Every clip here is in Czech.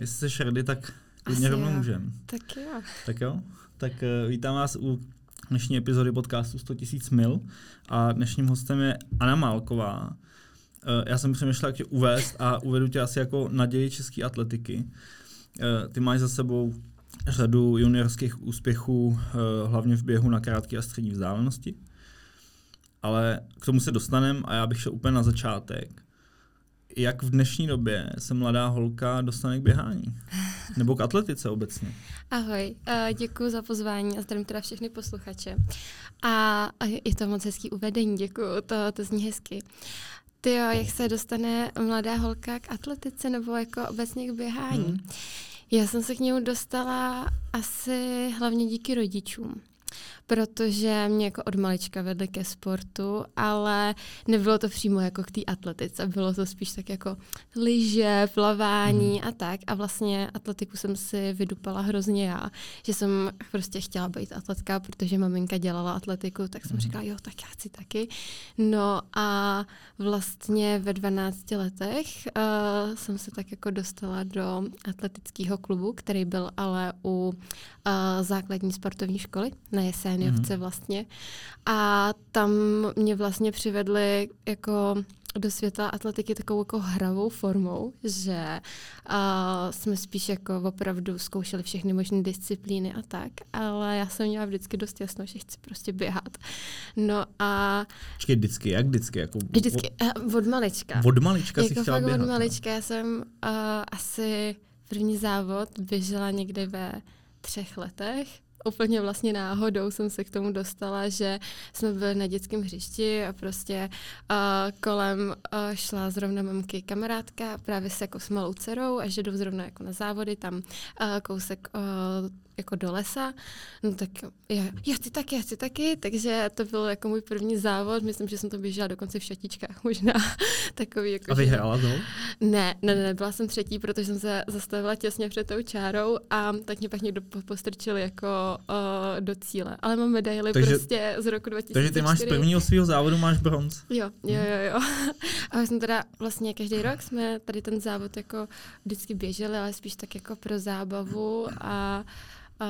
jestli jsi ready, tak klidně rovnou můžem. Tak jo. Tak jo. Tak uh, vítám vás u dnešní epizody podcastu 100 000 mil a dnešním hostem je Anna Málková. Uh, já jsem přemýšlel, jak tě uvést a uvedu tě asi jako naději české atletiky. Uh, ty máš za sebou řadu juniorských úspěchů, uh, hlavně v běhu na krátké a střední vzdálenosti. Ale k tomu se dostaneme a já bych šel úplně na začátek jak v dnešní době se mladá holka dostane k běhání? Nebo k atletice obecně? Ahoj, uh, děkuji za pozvání a zdravím teda všechny posluchače. A, a je to moc hezký uvedení, děkuji, to, to zní hezky. Ty jo, jak se dostane mladá holka k atletice nebo jako obecně k běhání? Hmm. Já jsem se k němu dostala asi hlavně díky rodičům protože mě jako od malička vedli ke sportu, ale nebylo to přímo jako k té atletice, bylo to spíš tak jako lyže, plavání hmm. a tak. A vlastně atletiku jsem si vydupala hrozně já, že jsem prostě chtěla být atletka, protože maminka dělala atletiku, tak jsem hmm. říkala, jo, tak já chci taky. No a vlastně ve 12 letech uh, jsem se tak jako dostala do atletického klubu, který byl ale u uh, základní sportovní školy na Jeséniovce mm-hmm. vlastně. A tam mě vlastně přivedli jako do světa atletiky takovou jako hravou formou, že uh, jsme spíš jako opravdu zkoušeli všechny možné disciplíny a tak, ale já jsem měla vždycky dost jasno, že chci prostě běhat. No a... Počkej, vždycky, jak vždycky? Jako vždycky, od, od malička. Od malička jako si chtěla běhat? od malička, já jsem uh, asi první závod běžela někdy ve třech letech úplně vlastně náhodou jsem se k tomu dostala, že jsme byli na dětském hřišti a prostě uh, kolem uh, šla zrovna mamky kamarádka právě se jako s malou dcerou a že jdou zrovna jako na závody, tam uh, kousek uh, jako do lesa, no tak já, já chci taky, já chci taky, takže to byl jako můj první závod, myslím, že jsem to běžela dokonce v šatičkách možná. Takový jako, a vyhrála to? Ne, ne, ne, byla jsem třetí, protože jsem se zastavila těsně před tou čárou a tak mě pak někdo postrčil jako uh, do cíle. Ale mám medaily takže, prostě z roku 2004. Takže ty máš z prvního svého závodu máš bronz. Jo, jo, jo, jo. a jsem teda vlastně každý rok jsme tady ten závod jako vždycky běželi, ale spíš tak jako pro zábavu a a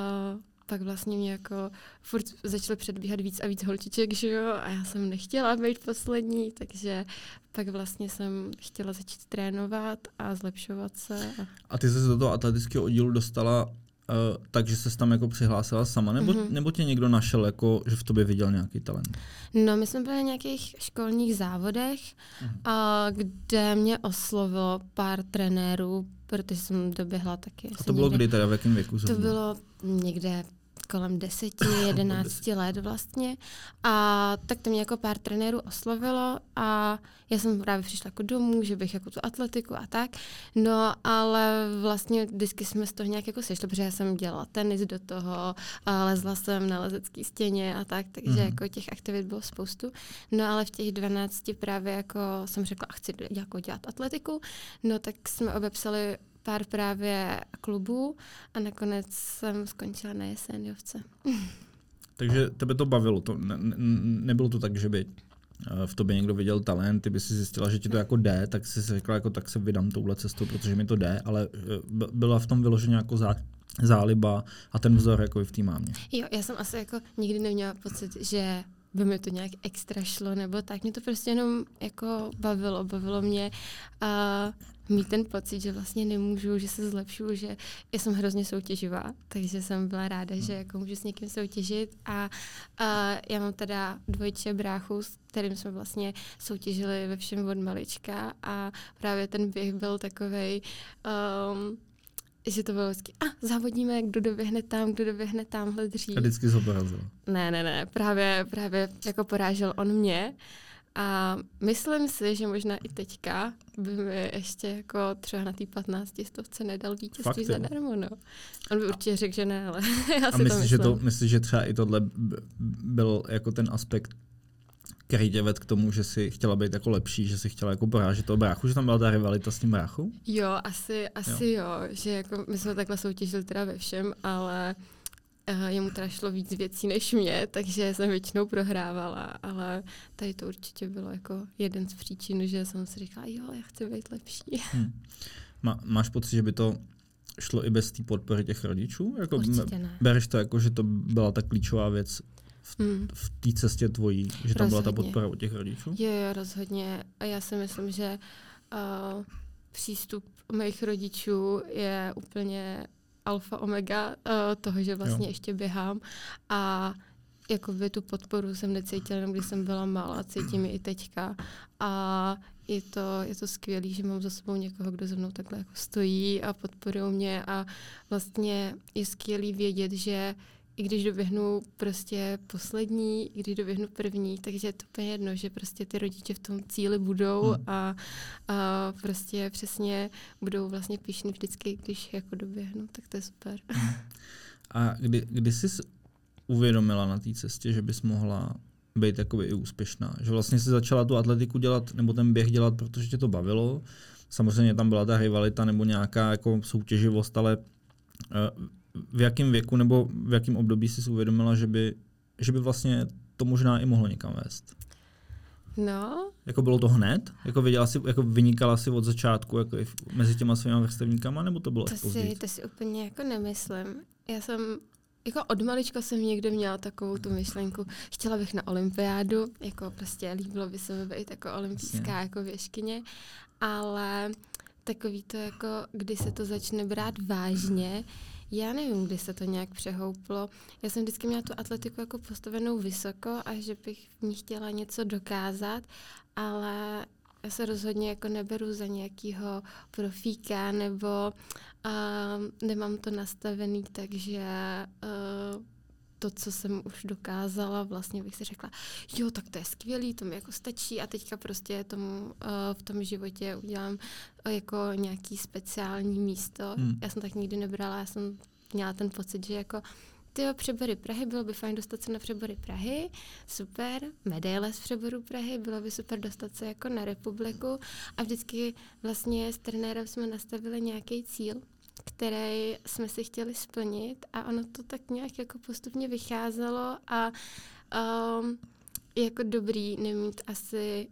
pak vlastně mě jako furt začaly předbíhat víc a víc holčiček, že jo, a já jsem nechtěla být poslední, takže pak vlastně jsem chtěla začít trénovat a zlepšovat se. A, a ty jsi se do toho atletického oddílu dostala Uh, takže se tam jako přihlásila sama, nebo, mm-hmm. nebo tě někdo našel, jako, že v tobě viděl nějaký talent? No, my jsme byli na nějakých školních závodech, mm-hmm. uh, kde mě oslovilo pár trenérů, protože jsem doběhla taky. A to bylo někde, kdy teda, v jakém věku? To bylo někde kolem deseti, jedenácti let vlastně. A tak to mě jako pár trenérů oslovilo a já jsem právě přišla jako domů, že bych jako tu atletiku a tak. No ale vlastně vždycky jsme z toho nějak jako sešli, protože já jsem dělala tenis do toho, a lezla jsem na lezecké stěně a tak, takže mm-hmm. jako těch aktivit bylo spoustu. No ale v těch 12 právě jako jsem řekla, chci jako dělat atletiku, no tak jsme obepsali pár právě klubů a nakonec jsem skončila na Jeséniovce. Takže tebe to bavilo, to ne, ne, nebylo to tak, že by eh, v tobě někdo viděl talent, ty by si zjistila, že ti to jako jde, tak si řekla, jako tak se vydám touhle cestou, protože mi to jde, ale eh, byla v tom vyloženě jako zá, záliba a ten vzor jako i v té mámě. Jo, já jsem asi jako nikdy neměla pocit, že by mi to nějak extra šlo, nebo tak. Mě to prostě jenom jako bavilo. Bavilo mě a mít ten pocit, že vlastně nemůžu, že se zlepšu, že já jsem hrozně soutěživá, takže jsem byla ráda, že jako můžu s někým soutěžit a, a já mám teda dvojče bráchu, s kterým jsme vlastně soutěžili ve všem od malička a právě ten běh byl takovej um, že to bylo vždycky, a závodíme, kdo doběhne tam, kdo doběhne tamhle dřív. A vždycky ho porazil. Ne, ne, ne, právě, právě jako porážel on mě. A myslím si, že možná i teďka by mi ještě jako třeba na té 15 stovce nedal vítězství Fakt, zadarmo. No. On by určitě řekl, že ne, ale já si A myslíš, to myslím. že, to, myslíš, že třeba i tohle byl jako ten aspekt který tě ved k tomu, že si chtěla být jako lepší, že si chtěla jako porážet toho bráchu, že tam byla ta rivalita s tím bráchu? Jo, asi, asi jo. jo, že jako my jsme takhle soutěžili teda ve všem, ale jemu teda šlo víc věcí než mě, takže jsem většinou prohrávala, ale tady to určitě bylo jako jeden z příčin, že jsem si říkala, jo, já chci být lepší. Hmm. Má, máš pocit, že by to šlo i bez té podpory těch rodičů? Jako, Určitě ne. Bereš to jako, že to byla ta klíčová věc v, Hmm. v té cestě tvojí, že tam byla ta podpora od těch rodičů? Jo, jo, rozhodně. A já si myslím, že uh, přístup mých rodičů je úplně alfa omega uh, toho, že vlastně Jo. ještě běhám. A jakoby tu podporu jsem necítila jenom když jsem byla malá, cítím ji i teďka. A je to, je to skvělé, že mám za sebou někoho, kdo ze mnou takhle jako stojí a podporuje mě. A vlastně je skvělý vědět, že i když doběhnu prostě poslední, i když doběhnu první, takže je to úplně jedno, že prostě ty rodiče v tom cíli budou Hmm. a, a prostě přesně budou vlastně pišní vždycky, když jako doběhnu, tak to je super. A kdy, kdy jsi uvědomila na té cestě, že bys mohla být jakoby i úspěšná? Že vlastně jsi začala tu atletiku dělat, nebo ten běh dělat, protože tě to bavilo. Samozřejmě tam byla ta rivalita nebo nějaká jako soutěživost, ale eh, v jakém věku nebo v jakém období jsi si uvědomila, že by, že by vlastně to možná i mohlo někam vést? No, Jako bylo to hned? Jako věděla si, jako vynikala si od začátku jako mezi těma svými vrstevníkama, nebo to bylo to až si, to si úplně jako nemyslím. Já jsem jako od malička jsem někde měla takovou tu myšlenku. Chtěla bych na olympiádu, jako prostě líbilo by se mi být jako olympijská jako věškyně, ale takový to jako, kdy se to začne brát vážně, já nevím, kdy se to nějak přehouplo. Já jsem vždycky měla tu atletiku jako postavenou vysoko a že bych v ní chtěla něco dokázat, ale já se rozhodně jako neberu za nějakého profíka nebo uh, nemám to nastavený, takže uh, to, co jsem už dokázala, vlastně bych si řekla, jo, tak to je skvělý, to mi jako stačí a teďka prostě tomu, uh, v tom životě udělám uh, jako nějaký speciální místo. Hmm. Já jsem tak nikdy nebrala, já jsem měla ten pocit, že jako ty přebory Prahy, bylo by fajn dostat se na přebory Prahy, super, medaile z přeboru Prahy, bylo by super dostat se jako na republiku a vždycky vlastně s trenérem jsme nastavili nějaký cíl, který jsme si chtěli splnit a ono to tak nějak jako postupně vycházelo a um, je jako dobrý nemít asi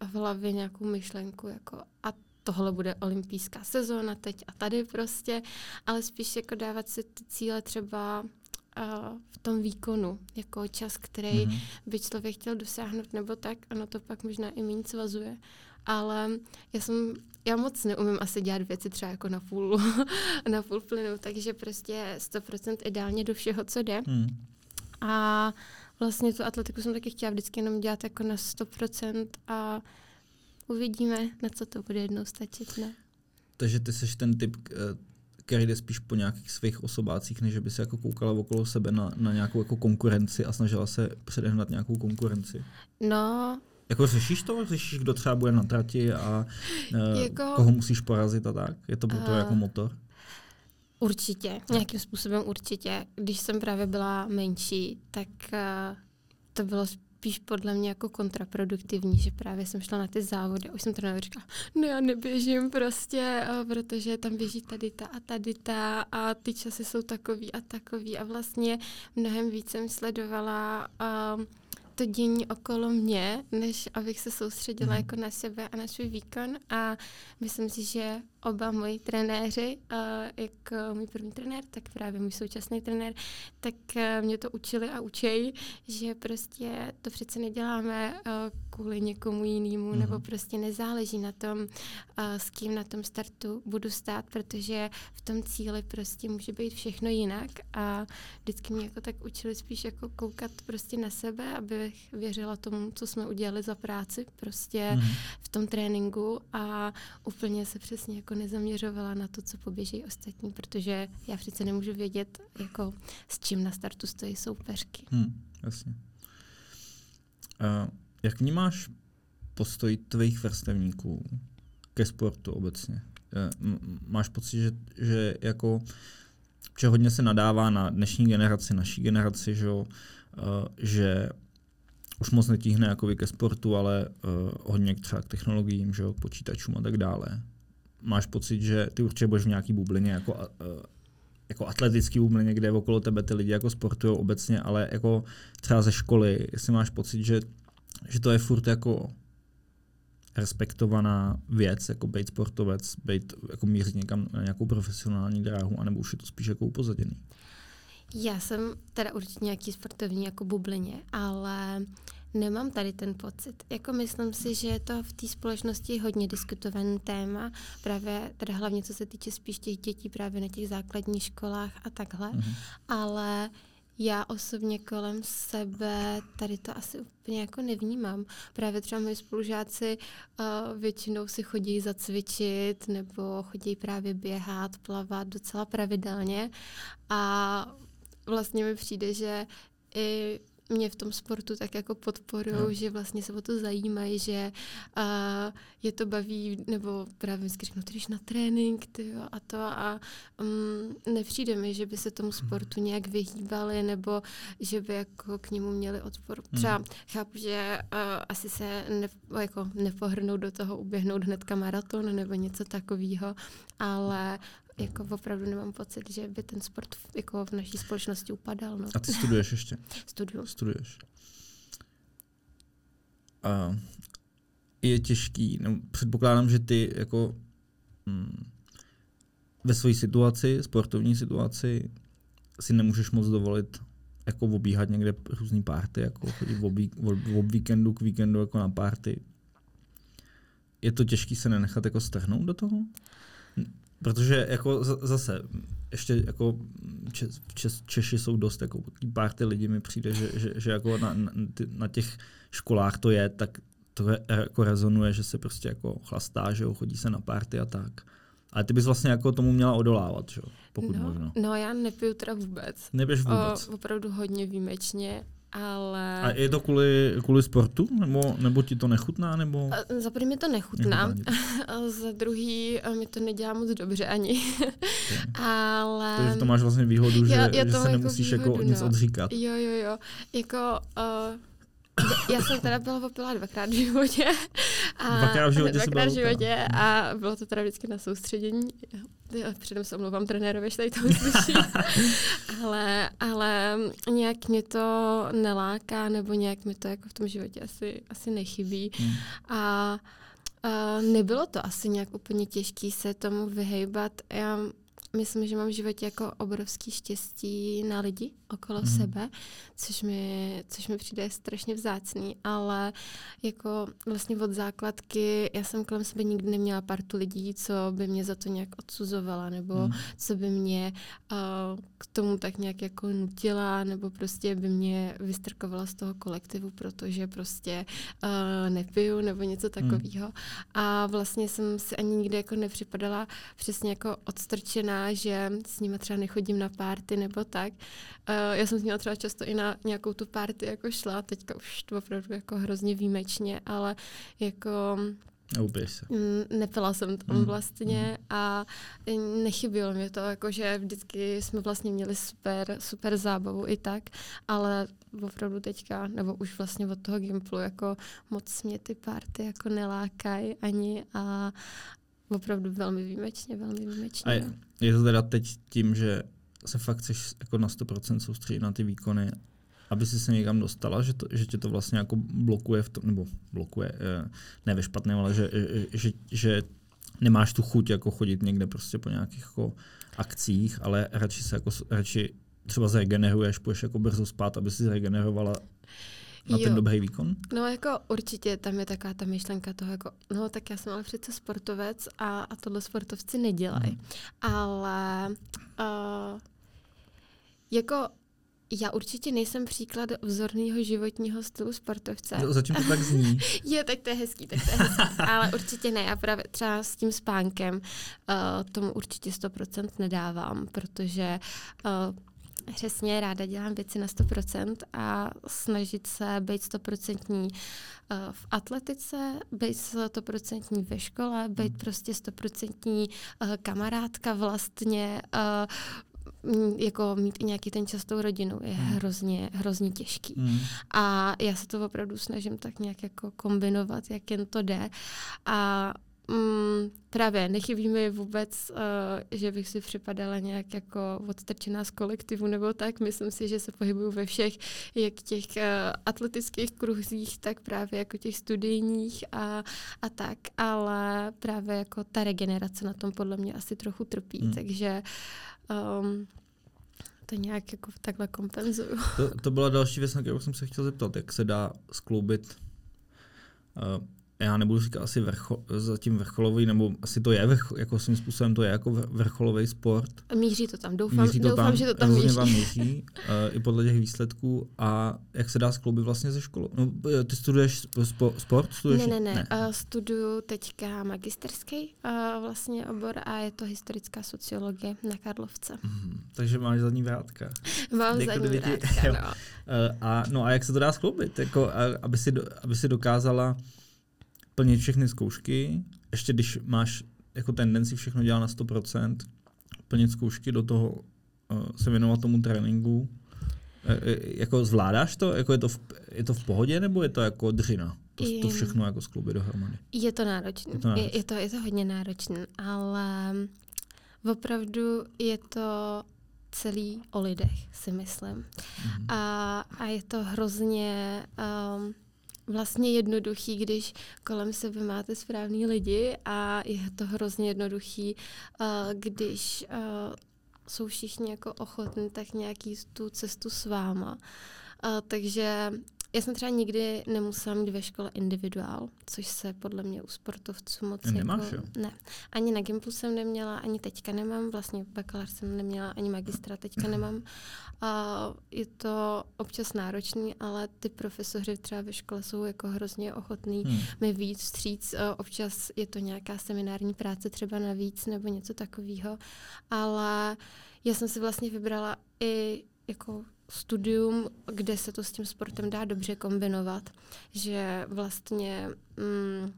v hlavě nějakou myšlenku jako a tohle bude olympijská sezóna teď a tady prostě, ale spíš jako dávat si ty cíle třeba uh, v tom výkonu, jako čas, který Mhm. by člověk chtěl dosáhnout nebo tak, ono to pak možná i méně svazuje. Ale já jsem, já moc neumím asi dělat věci třeba jako na půl, na půl plynu, takže prostě 100% ideálně do všeho, co jde. Hmm. A vlastně tu atletiku jsem taky chtěla vždycky jenom dělat jako na 100% a uvidíme, na co to bude jednou stačit, ne? Takže ty jsi ten typ, eh, který jde spíš po nějakých svých osobácích, než by se jako koukala okolo sebe na, na nějakou jako konkurenci a snažila se předehnat nějakou konkurenci. No, Jako řešíš to? Řešíš, kdo třeba bude na trati a uh, Jako- koho musíš porazit a tak? Je to pro to A- jako motor? Určitě, nějakým způsobem určitě. Když jsem právě byla menší, tak uh, to bylo spíš podle mě jako kontraproduktivní, že právě jsem šla na ty závody a už jsem trenér říkala, no já neběžím prostě, uh, protože tam běží tady ta a tady ta a ty časy jsou takový a takový a vlastně mnohem víc jsem sledovala um, to dění okolo mě, než abych se soustředila Mhm. jako na sebe a na svůj výkon a myslím si, že oba moji trenéři, jak uh, můj první trenér, tak právě můj současný trenér, tak uh, mě to učili a učej, že prostě to přece neděláme uh, kvůli někomu jinému, Mhm. nebo prostě nezáleží na tom, s kým na tom startu budu stát, protože v tom cíli prostě může být všechno jinak a vždycky mě jako tak učili spíš jako koukat prostě na sebe, abych věřila tomu, co jsme udělali za práci prostě Mhm. v tom tréninku a úplně se přesně jako nezaměřovala na to, co poběží ostatní, protože já přece nemůžu vědět, jako s čím na startu stojí soupeřky. Hmm, jasně. Uh, jak vnímáš postoj tvých vrstevníků ke sportu obecně? M- Máš pocit, že, že jako že hodně se nadává na dnešní generaci, naší generaci, že, eh, že už moc netíhne jako ke sportu, ale uh, hodně třeba k technologiím, že k počítačům a tak dále. Máš pocit, že ty určitě budeš v nějaký bublině jako, jako atletický bublině, kde okolo tebe ty lidi jako sportují obecně, ale jako třeba ze školy, jestli máš pocit, že, že to je furt jako respektovaná věc, jako být sportovec, být, jako mířit někam na nějakou profesionální dráhu, anebo už je to spíš jako upozaděný? Já jsem teda určitě nějaký sportovní jako bublině, ale nemám tady ten pocit. Jako myslím si, že je to v té společnosti hodně diskutovaný téma, právě teda hlavně co se týče spíš těch dětí právě na těch základních školách a takhle, mm-hmm. ale já osobně kolem sebe tady to asi úplně jako nevnímám. Právě třeba moji spolužáci uh, většinou si chodí zacvičit nebo chodí právě běhat, plavat docela pravidelně a vlastně mi přijde, že i mě v tom sportu tak jako podporují, no. že vlastně se o to zajímají, že uh, je to baví, nebo právě vždycky řeknu, ty jdeš na trénink ty a to a um, nepřijde mi, že by se tomu sportu nějak vyhýbali, nebo že by jako k němu měli odpor. Hmm. Třeba chápu, že uh, asi se ne, jako nepohrnou do toho uběhnout hnedka maraton nebo něco takového, ale jako opravdu nemám pocit, že by ten sport jako v naší společnosti upadal. No. A ty studuješ ještě? Studuju. Studuješ. A je těžký, no, předpokládám, že ty jako mm, ve své situaci, sportovní situaci, si nemůžeš moc dovolit jako obíhat někde různý párty, jako chodit ob, ob víkendu k víkendu jako na párty. Je to těžký se nenechat jako strhnout do toho? Protože jako zase, ještě jako Čes, Čes, Češi jsou dost jako pár ty lidi mi přijde, že, že, že jako na, na, těch školách to je, tak to je, jako rezonuje, že se prostě jako chlastá, že jo, chodí se na párty a tak. Ale ty bys vlastně jako tomu měla odolávat, že jo, pokud no, možno. No já nepiju teda vůbec. Nepiješ vůbec? O, opravdu hodně výjimečně ale... A je to kvůli, kvůli sportu? Nebo, nebo ti to nechutná? Nebo... Za první mi to nechutná, a za druhý mi to nedělá moc dobře ani. ale... Takže to máš vlastně výhodu, že, já, já že se jako nemusíš jako výhodu, jako nic no. odříkat. Jo, jo, jo. Jako... Uh, já jsem teda byla opila dvakrát v životě. A dvakrát v životě, dvakrát v životě a bylo to teda vždycky na soustředění. Předem se omlouvám trenérovi, že tady to uslyší. ale, ale nějak mě to neláká, nebo nějak mi to jako v tom životě asi, asi nechybí. Hmm. A Uh, nebylo to asi nějak úplně těžké se tomu vyhejbat. Já myslím, že mám v životě jako obrovský štěstí na lidi okolo mm. sebe, což mi, což mi přijde strašně vzácný, ale jako vlastně od základky já jsem kolem sebe nikdy neměla partu lidí, co by mě za to nějak odsuzovala, nebo mm. co by mě uh, k tomu tak nějak jako nutila, nebo prostě by mě vystrkovala z toho kolektivu, protože prostě uh, nepiju, nebo něco hmm. takového. Mm. A vlastně jsem si ani nikdy jako nepřipadala přesně jako odstrčená že s nimi třeba nechodím na párty nebo tak. Uh, já jsem s nimi třeba často i na nějakou tu párty jako šla, teďka už to opravdu jako hrozně výjimečně, ale jako se. Nepila jsem tam mm. vlastně mm. a nechybilo mě to, jakože vždycky jsme vlastně měli super, super zábavu i tak, ale opravdu teďka, nebo už vlastně od toho Gimplu, jako moc mě ty party jako nelákají ani a, opravdu velmi výjimečně, velmi výjimečně. A je, je to teda teď tím, že se fakt chceš jako na 100% soustředit na ty výkony, aby si se někam dostala, že, to, že tě to vlastně jako blokuje v tom, nebo blokuje, eh, ne ve špatném, ale že, že, že, nemáš tu chuť jako chodit někde prostě po nějakých jako akcích, ale radši se jako, radši třeba zregeneruješ, půjdeš jako brzo spát, aby si zregenerovala na jo. ten dobrý výkon? No jako určitě tam je taková ta myšlenka toho, jako, no tak já jsem ale přece sportovec a, a tohle sportovci nedělají. Mm. Ale uh, jako já určitě nejsem příklad vzorného životního stylu sportovce. Jo, zatím to tak zní. je, tak to je hezký, tak to je hezký. Ale určitě ne. Já právě třeba s tím spánkem uh, tomu určitě 100% nedávám, protože uh, přesně ráda dělám věci na 100% a snažit se být 100% eh, v atletice, být 100% ve škole, být hmm. prostě 100% eh, kamarádka vlastně, eh, jako mít i nějaký ten čas tou rodinu je hmm. hrozně, hrozně těžký. Hmm. A já se to opravdu snažím tak nějak jako kombinovat, jak jen to jde. A mm, právě nechybí mi vůbec, uh, že bych si připadala nějak jako odstrčená z kolektivu nebo tak. Myslím si, že se pohybuju ve všech, jak těch uh, atletických kruhzích, tak právě jako těch studijních a, a tak. Ale právě jako ta regenerace na tom podle mě asi trochu trpí. Hmm. Takže um, to nějak jako takhle kompenzuju. To, to byla další věc, na kterou jsem se chtěl zeptat, jak se dá skloubit uh, já nebudu říkat asi vrcho, zatím vrcholový, nebo asi to je, vrcho, jako svým způsobem to je jako vrcholový sport. Míří to tam, doufám, míří to doufám tam, že to tam míří. Vám míří uh, I podle těch výsledků a jak se dá skloubit vlastně ze školou. No, eh, ty studuješ spo, sport? Studuješ? Ne, ne, ne. ne. Uh, studuju teďka magisterský uh, vlastně obor a je to historická sociologie na Karlovce. Mm, takže máš zadní vrátka. Mám jako zadní vrátka, no. Uh, a, no a jak se to dá skloubit? Jako, aby, si do, aby si dokázala plnit všechny zkoušky, ještě když máš jako tendenci všechno dělat na 100%, plnit zkoušky, do toho uh, se věnovat tomu tréninku. E, e, jako zvládáš to? Jako je, to v, je to v pohodě, nebo je to jako dřina? To, to všechno jako skloubit dohromady. Je to náročné. Je to, Je, je, to, je to hodně náročné, ale opravdu je to celý o lidech, si myslím. Mm-hmm. A, a je to hrozně... Um, vlastně jednoduchý, když kolem sebe máte správný lidi a je to hrozně jednoduchý, když jsou všichni jako ochotní tak nějaký tu cestu s váma. Takže já jsem třeba nikdy nemusela mít ve škole individuál, což se podle mě u sportovců moc Nemáš, jako, jo? Ne. Ani na Gimplu jsem neměla, ani teďka nemám, vlastně bakalář jsem neměla, ani magistra teďka nemám. A je to občas náročný, ale ty profesoři třeba ve škole jsou jako hrozně ochotní hmm. mi víc vstříc. Občas je to nějaká seminární práce třeba navíc nebo něco takového, ale já jsem si vlastně vybrala i jako studium, kde se to s tím sportem dá dobře kombinovat, že vlastně mm,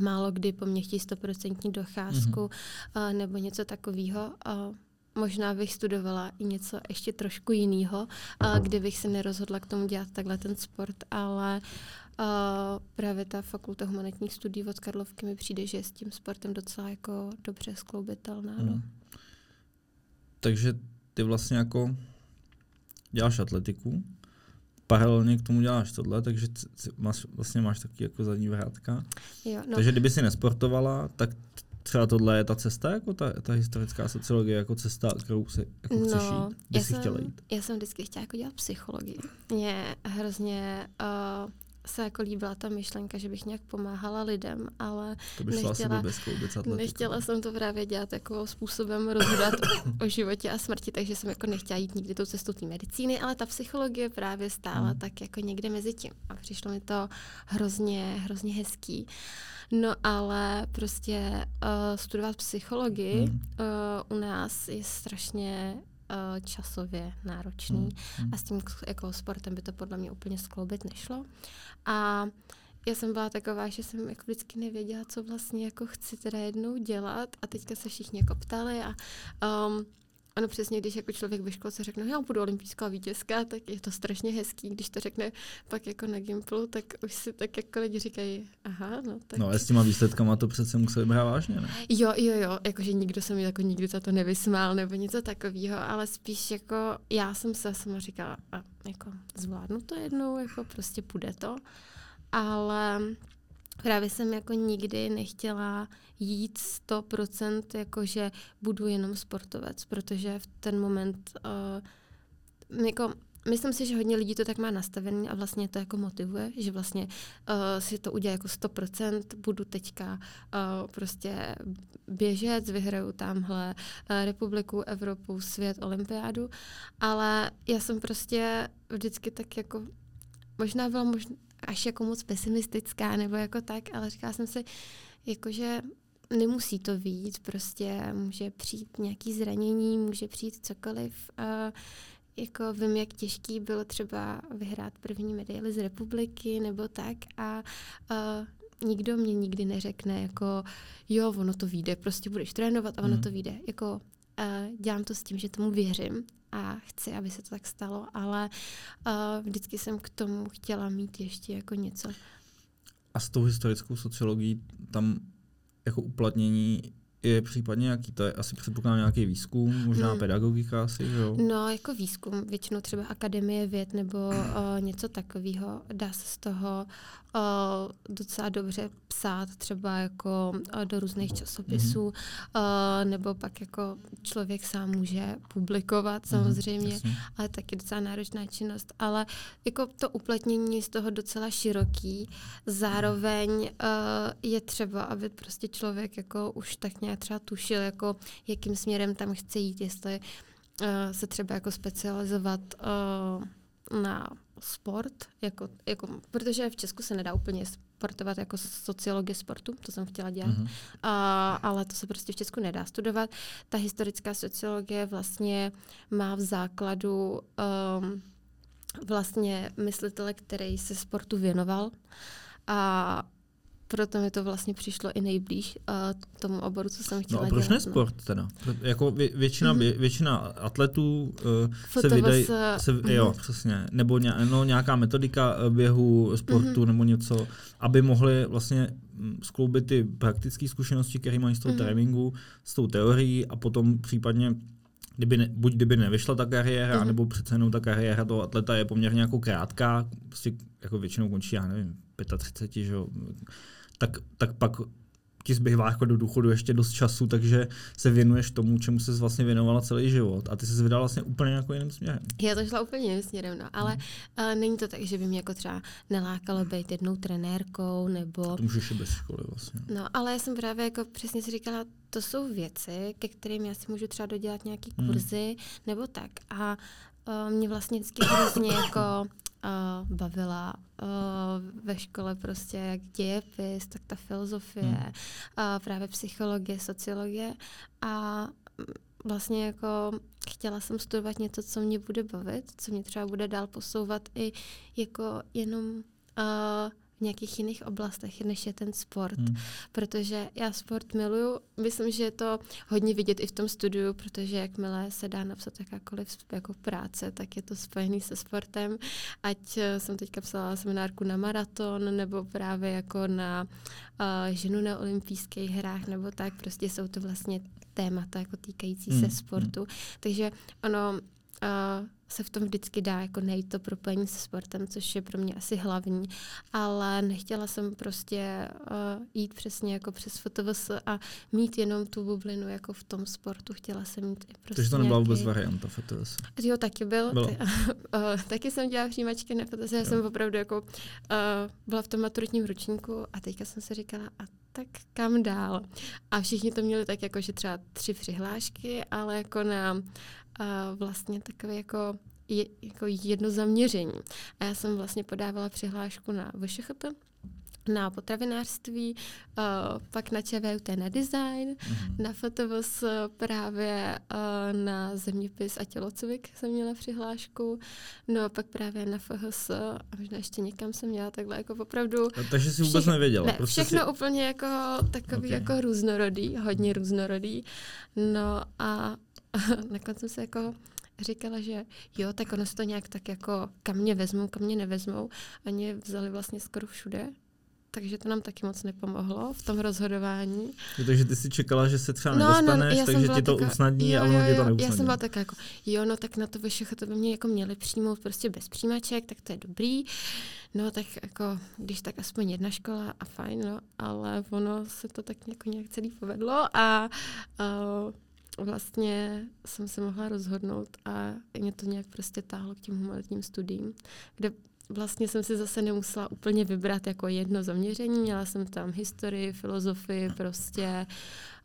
málo kdy po mně chtějí stoprocentní docházku mm-hmm. uh, nebo něco takového. Uh, možná bych studovala i něco ještě trošku jiného, uh, kdybych se nerozhodla k tomu dělat takhle ten sport, ale uh, právě ta fakulta humanitních studií od Karlovky mi přijde, že je s tím sportem docela jako dobře skloubitelná. Mm. No. Mhm. Takže ty vlastně jako děláš atletiku, paralelně k tomu děláš tohle, takže máš, vlastně máš taky jako zadní vrátka. Jo, no. Takže kdyby si nesportovala, tak třeba tohle je ta cesta, jako ta, ta historická sociologie, jako cesta, kterou se jako chceš no, jít, já jsem, chtěla jít? Já jsem vždycky chtěla jako dělat psychologii. Mě hrozně uh, se jako líbila ta myšlenka, že bych nějak pomáhala lidem, ale to by nechtěla, nechtěla jsem to právě dělat jako způsobem rozhodovat o, o životě a smrti, takže jsem jako nechtěla jít nikdy tou cestou té medicíny, ale ta psychologie právě stála hmm. tak jako někde mezi tím a přišlo mi to hrozně, hrozně hezký. No ale prostě uh, studovat psychologii hmm. uh, u nás je strašně časově náročný hmm, hmm. a s tím jako sportem by to podle mě úplně skloubit nešlo. A já jsem byla taková, že jsem jako vždycky nevěděla, co vlastně jako chci teda jednou dělat a teďka se všichni jako ptali a um, ano, přesně, když jako člověk ve školce řekne, já budu olympijská vítězka, tak je to strašně hezký. Když to řekne pak jako na Gimplu, tak už si tak jako lidi říkají, aha, no tak. No a s těma výsledkama to přece museli brát vážně, ne? Jo, jo, jo, jakože nikdo se mi jako nikdy za to nevysmál nebo něco takového, ale spíš jako já jsem se sama říkala, a jako zvládnu to jednou, jako prostě půjde to. Ale právě jsem jako nikdy nechtěla jít 100%, jako že budu jenom sportovec, protože v ten moment uh, jako Myslím si, že hodně lidí to tak má nastavený a vlastně to jako motivuje, že vlastně uh, si to udělá jako 100%, budu teďka uh, prostě běžet, vyhraju tamhle uh, republiku, Evropu, svět, olympiádu, ale já jsem prostě vždycky tak jako, možná byla možná až jako moc pesimistická nebo jako tak, ale říkala jsem si, jakože nemusí to víc, prostě může přijít nějaký zranění, může přijít cokoliv. A jako vím, jak těžký bylo třeba vyhrát první medaili z republiky nebo tak a, a nikdo mě nikdy neřekne jako jo, ono to vyjde, prostě budeš trénovat a ono mm. to vyjde. Jako uh, dělám to s tím, že tomu věřím a chci, aby se to tak stalo, ale uh, vždycky jsem k tomu chtěla mít ještě jako něco. A s tou historickou sociologií tam jako uplatnění je případně nějaký, to je asi předpokládám nějaký výzkum, možná hmm. pedagogika asi, jo? No, jako výzkum, většinou třeba akademie věd nebo uh, něco takového, dá se z toho uh, docela dobře psát třeba jako uh, do různých časopisů, mm-hmm. uh, nebo pak jako člověk sám může publikovat mhm, samozřejmě, mm-hmm, ale taky docela náročná činnost, ale jako to uplatnění z toho docela široký, zároveň uh, je třeba, aby prostě člověk jako už tak nějak třeba tušil, jako jakým směrem tam chce jít, jestli uh, se třeba jako specializovat uh, na sport, jako, jako, protože v Česku se nedá úplně sportovat jako sociologie sportu, to jsem chtěla dělat, mm-hmm. a, ale to se prostě v Česku nedá studovat. Ta historická sociologie vlastně má v základu um, vlastně myslitele, který se sportu věnoval a proto mi to vlastně přišlo i nejblíž uh, tomu oboru, co jsem chtěla No a proč dělat, ne no. sport teda? Jako vě, většina, mm-hmm. většina atletů uh, se vydají, eh, se, mm-hmm. jo, přesně, nebo ně, no, nějaká metodika běhu, sportu mm-hmm. nebo něco, aby mohli vlastně mm, skloubit ty praktické zkušenosti, které mají z toho mm-hmm. tréninku, s tou teorií a potom případně kdyby ne, buď kdyby nevyšla ta kariéra, mm-hmm. nebo přece jenom ta kariéra toho atleta je poměrně jako krátká, prostě jako většinou končí, já nevím, 35, že jo, tak, tak pak ti zbývá jako do důchodu ještě dost času, takže se věnuješ tomu, čemu jsi vlastně věnovala celý život. A ty jsi vydala vlastně úplně jako jiným směrem. Já to šla úplně jiným směrem, no. Ale hmm. uh, není to tak, že by mě jako třeba nelákalo být jednou trenérkou, nebo... To můžeš i bez školy vlastně. No, ale já jsem právě jako přesně si říkala, to jsou věci, ke kterým já si můžu třeba dodělat nějaký hmm. kurzy, hmm. nebo tak. A uh, mě vlastně vždycky hrozně jako uh, bavila uh, ve škole prostě jak dějepis, tak ta filozofie, hmm. uh, právě psychologie, sociologie a vlastně jako chtěla jsem studovat něco, co mě bude bavit, co mě třeba bude dál posouvat i jako jenom uh, v nějakých jiných oblastech, než je ten sport. Hmm. Protože já sport miluju. Myslím, že je to hodně vidět i v tom studiu, protože jakmile se dá napsat jakákoliv jako práce, tak je to spojený se sportem. Ať eh, jsem teďka psala seminárku na maraton, nebo právě jako na uh, ženu na olympijských hrách, nebo tak. Prostě jsou to vlastně témata jako týkající hmm. se sportu. Takže ono uh, se v tom vždycky dá jako najít to propojení se sportem, což je pro mě asi hlavní, ale nechtěla jsem prostě uh, jít přesně jako přes FTVS a mít jenom tu bublinu jako v tom sportu. Chtěla jsem mít i prostě Takže to nebyla nějaký... vůbec varianta FTVS. Jo, taky byl. Bylo. Ty, uh, taky jsem dělala přijímačky na FTVS, já jsem opravdu jako uh, byla v tom maturitním ročníku a teďka jsem si říkala, a tak kam dál? A všichni to měli tak jako, že třeba tři přihlášky, ale jako na vlastně takové jako, je, jako jedno zaměření. A já jsem vlastně podávala přihlášku na VŠHT, na potravinářství, uh, pak na ČVUT na design, mm-hmm. na FTVS právě uh, na zeměpis a tělocvik jsem měla přihlášku, no a pak právě na FHS a možná ještě někam jsem měla takhle jako opravdu. A takže jsi vůbec nevěděla? Ne, prostě všechno si... úplně jako takový okay. jako různorodý, hodně různorodý, no a nakonec jsem se jako říkala, že jo, tak ono se to nějak tak jako kam mě vezmou, kam mě nevezmou. A mě vzali vlastně skoro všude. Takže to nám taky moc nepomohlo v tom rozhodování. Jo, takže ty si čekala, že se třeba no, no nedostaneš, no, takže ti to taká, usnadní, jo, ale ono ti to neusnadní. Já jsem byla tak jako, jo, no tak na to vyšecho to by mě jako měli přijmout prostě bez přijímaček, tak to je dobrý. No tak jako, když tak aspoň jedna škola a fajn, no, ale ono se to tak jako nějak celý povedlo a uh, vlastně jsem se mohla rozhodnout a mě to nějak prostě táhlo k těm humanitním studiím, kde vlastně jsem si zase nemusela úplně vybrat jako jedno zaměření. Měla jsem tam historii, filozofii, prostě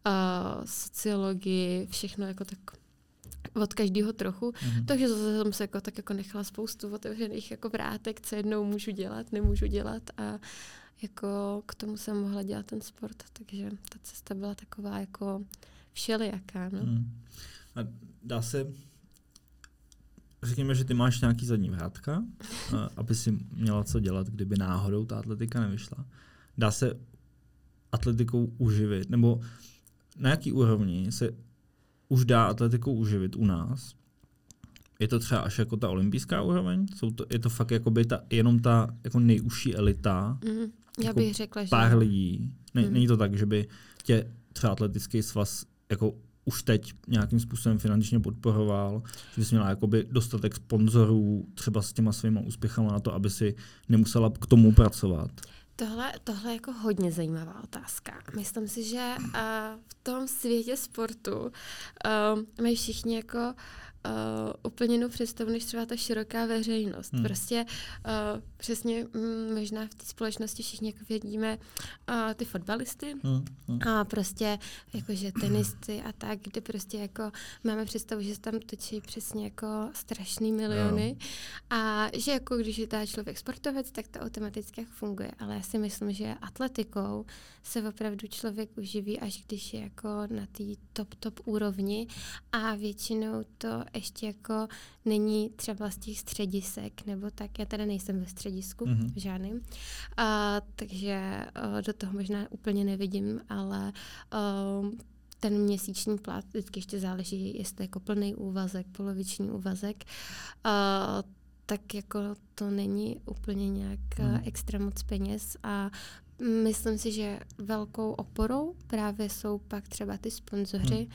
uh, sociologii, všechno jako tak od každého trochu. Mm-hmm. Takže zase jsem se jako, tak jako nechala spoustu otevřených jako vrátek, co jednou můžu dělat, nemůžu dělat a jako k tomu jsem mohla dělat ten sport. Takže ta cesta byla taková jako všelijaká. No. Hmm. A dá se, řekněme, že ty máš nějaký zadní vrátka, aby si měla co dělat, kdyby náhodou ta atletika nevyšla. Dá se atletikou uživit, nebo na jaký úrovni se už dá atletikou uživit u nás? Je to třeba až jako ta olympijská úroveň? Jsou to, je to fakt jako by ta, jenom ta jako nejužší elita? Mm. Já jako bych řekla, že pár lidí. Ne, Hmm. Není to tak, že by tě třeba atletický svaz jako už teď nějakým způsobem finančně podporoval, že bys měla jakoby dostatek sponzorů třeba s těma svýma úspěchama na to, aby si nemusela k tomu pracovat. Tohle, tohle je jako hodně zajímavá otázka. Myslím si, že uh, v tom světě sportu uh, mají všichni jako uh, úplně jinou představu, než třeba ta široká veřejnost. Hmm. Prostě uh, přesně mm, možná v té společnosti všichni jako vidíme uh, ty fotbalisty, Hmm. Hmm. a prostě jakože tenisty a tak, kde prostě jako máme představu, že se tam točí přesně jako strašný miliony a že jako když je ta člověk sportovec, tak to automaticky jak funguje, ale já si myslím, že atletikou se opravdu člověk uživí, až když je jako na té top, top úrovni a většinou to ještě jako není třeba z těch středisek, nebo tak, já tady nejsem ve středisku Mhm. mm-hmm. žádným, a, takže a, do toho možná úplně nevidím, ale um, ten měsíční plat vždycky ještě záleží, jestli jako plný úvazek, poloviční úvazek, a, tak jako to není úplně nějak Mhm. mm. extra moc peněz a Myslím si, že velkou oporou právě jsou pak třeba ty sponzoři, Hmm.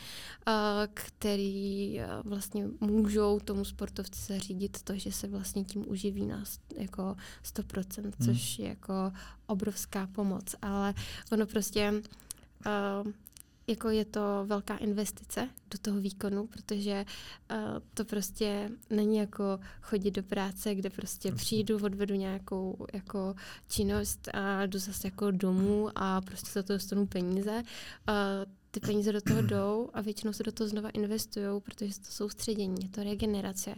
a, který a, vlastně můžou tomu sportovci zařídit to, že se vlastně tím uživí na jako 100%, Hmm. což je jako obrovská pomoc. Ale ono prostě a, jako je to velká investice do toho výkonu, protože uh, to prostě není jako chodit do práce, kde prostě Jasně. přijdu, odvedu nějakou jako činnost a jdu zase jako domů a prostě za to dostanu peníze. Uh, ty peníze do toho jdou a většinou se do toho znova investují, protože to soustředění, je to regenerace.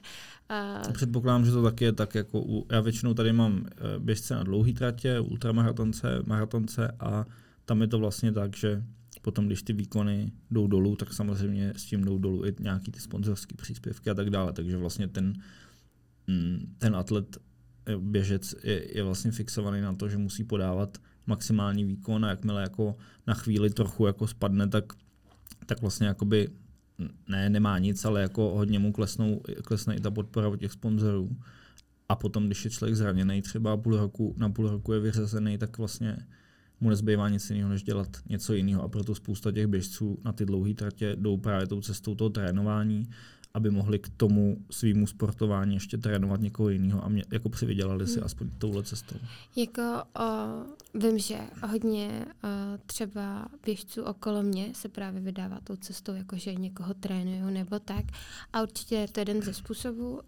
Uh, Předpokládám, že to taky je tak jako u, já většinou tady mám eh, běžce na dlouhý tratě, ultramaratonce, maratonce a tam je to vlastně tak, že potom, když ty výkony jdou dolů, tak samozřejmě s tím jdou dolů i nějaký ty sponzorské příspěvky a tak dále, takže vlastně ten, mm, ten atlet, eh, běžec je, je vlastně fixovaný na to, že musí podávat maximální výkon a jakmile jako na chvíli trochu jako spadne, tak, tak vlastně jakoby ne, nemá nic, ale jako hodně mu klesnou, klesne i ta podpora od těch sponzorů. A potom, když je člověk zraněný, třeba půl roku, na půl roku je vyřazený, tak vlastně mu nezbývá nic jiného, než dělat něco jiného. A proto spousta těch běžců na ty dlouhé tratě jdou právě tou cestou toho trénování, aby mohli k tomu svýmu sportování ještě trénovat někoho jiného a mě, jako přivydělali si Hmm. aspoň touhle cestou. Jako o, vím, že hodně o, třeba běžců okolo mě se právě vydává tou cestou, jakože někoho trénuju nebo tak. A určitě je to jeden ze způsobů. O,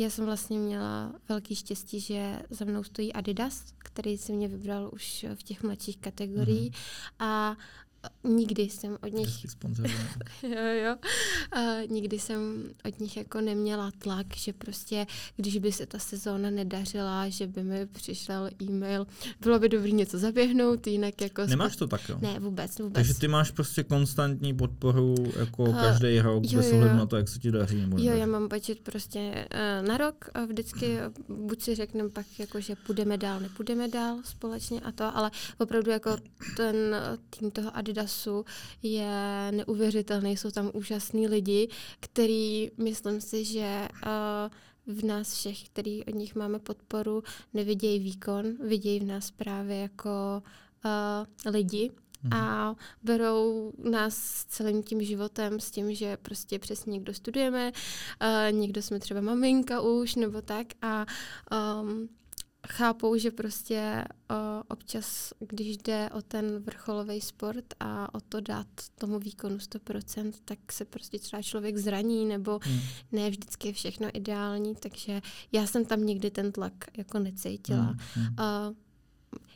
já jsem vlastně měla velký štěstí, že za mnou stojí Adidas, který si mě vybral už v těch mladších kategoriích. Mm-hmm. A nikdy jsem od nich jo, jo. A nikdy jsem od nich jako neměla tlak, že prostě, když by se ta sezóna nedařila, že by mi přišel e-mail, bylo by dobrý něco zaběhnout, jinak jako... Nemáš to tak, jo? Ne, vůbec, vůbec. Takže ty máš prostě konstantní podporu jako Uh, každý rok, jo, bez ohledu na to, jak se ti daří. Nebo Jo, nedaří. já mám budget prostě uh, na rok a vždycky buď si řekneme pak, jako, že půjdeme dál, nepůjdeme dál společně a to, ale opravdu jako ten tým toho Adidasu je neuvěřitelný, jsou tam úžasní lidi, který myslím si, že uh, v nás všech, který od nich máme podporu, nevidějí výkon, vidějí v nás právě jako uh, lidi, Mhm. a berou nás s celým tím životem s tím, že prostě přesně někdo studujeme, uh, někdo jsme třeba maminka už nebo tak a um, chápou, že prostě uh, občas, když jde o ten vrcholový sport a o to dát tomu výkonu 100%, tak se prostě třeba člověk zraní nebo Hmm. ne vždycky je všechno ideální, takže já jsem tam nikdy ten tlak jako necítila. Hmm. Hmm. Uh,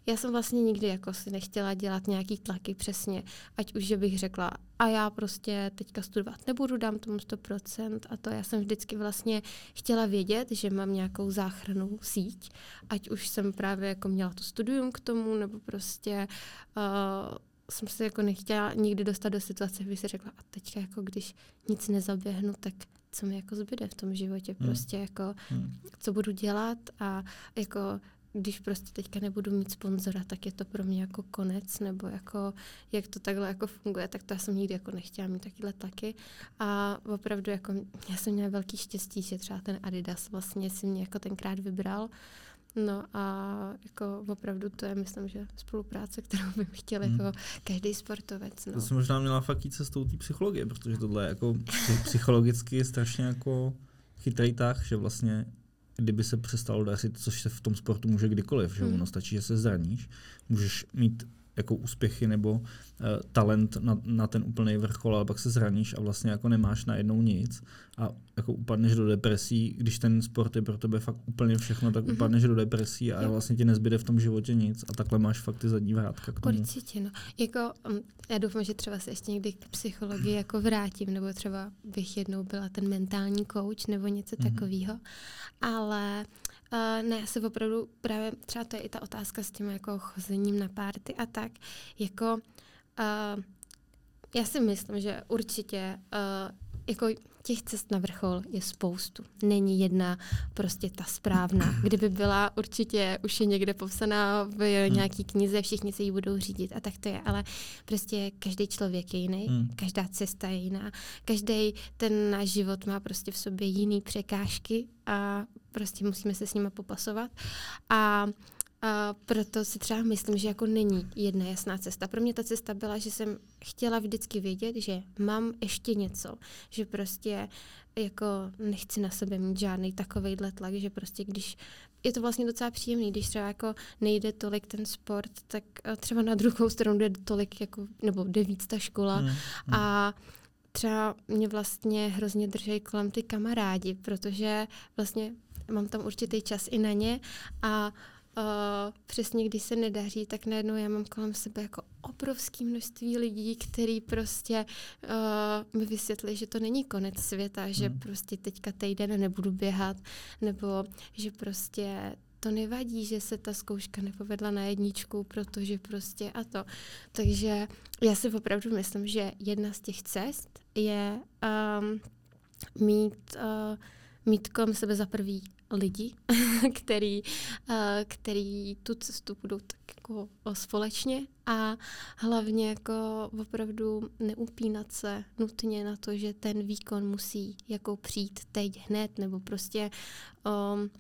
já jsem vlastně nikdy jako si nechtěla dělat nějaký tlaky přesně, ať už, že bych řekla, a já prostě teďka studovat nebudu, dám tomu 100% a to já jsem vždycky vlastně chtěla vědět, že mám nějakou záchranou síť, ať už jsem právě jako měla to studium k tomu, nebo prostě uh, jsem se jako nechtěla nikdy dostat do situace, kdy si řekla, a teďka jako když nic nezaběhnu, tak co mi jako zbyde v tom životě, Hmm. prostě jako Hmm. co budu dělat a jako když prostě teďka nebudu mít sponzora, tak je to pro mě jako konec, nebo jako jak to takhle jako funguje, tak to já jsem nikdy jako nechtěla mít takové taky. A opravdu jako já jsem měla velký štěstí, že třeba ten Adidas vlastně si mě jako tenkrát vybral No a jako opravdu to je, myslím, že spolupráce, kterou bych chtěl hmm. jako každý sportovec. No. To jsem možná měla fakt jít cestou té psychologie, protože tohle je jako psychologicky je strašně jako chytrý tah, že vlastně kdyby se přestalo dařit, což se v tom sportu může kdykoliv, že hmm. ono stačí, že se zraníš, můžeš mít jako úspěchy nebo uh, talent na, na ten úplný vrchol, ale pak se zraníš a vlastně jako nemáš najednou nic a jako upadneš do depresí, když ten sport je pro tebe fakt úplně všechno, tak mm-hmm. upadneš do depresí a vlastně ti nezbyde v tom životě nic a takhle máš fakt ty zadní vrátka k tomu. Určitě, no. Jako, um, já doufám, že třeba se ještě někdy k psychologii jako vrátím, nebo třeba bych jednou byla ten mentální coach nebo něco mm-hmm. takového, ale Uh, ne, já se opravdu právě, třeba to je i ta otázka s tím jako chozením na párty a tak, jako uh, já si myslím, že určitě uh, jako těch cest na vrchol je spoustu. Není jedna prostě ta správná. Kdyby byla určitě už je někde popsaná v hmm. nějaký knize, všichni se jí budou řídit a tak to je. Ale prostě každý člověk je jiný, hmm. každá cesta je jiná. Každý ten náš život má prostě v sobě jiný překážky a prostě musíme se s nimi popasovat. A a proto si třeba myslím, že jako není jedna jasná cesta. Pro mě ta cesta byla, že jsem chtěla vždycky vědět, že mám ještě něco, že prostě jako nechci na sebe mít žádný takovejhle tlak, že prostě když je to vlastně docela příjemný, když třeba jako nejde tolik ten sport, tak třeba na druhou stranu jde tolik jako, nebo jde víc ta škola hmm, hmm. a třeba mě vlastně hrozně drží kolem ty kamarádi, protože vlastně mám tam určitý čas i na ně a Uh, přesně když se nedaří, tak najednou já mám kolem sebe jako obrovské množství lidí, který prostě uh, mi vysvětlí, že to není konec světa, hmm. že prostě teďka týden nebudu běhat, nebo že prostě to nevadí, že se ta zkouška nepovedla na jedničku, protože prostě a to. Takže já si opravdu myslím, že jedna z těch cest je um, mít, uh, mít kolem sebe za prvý lidi, který, eh, který tu cestu budou tak jako společně a hlavně jako opravdu neupínat se nutně na to, že ten výkon musí jako přijít teď hned, nebo prostě um,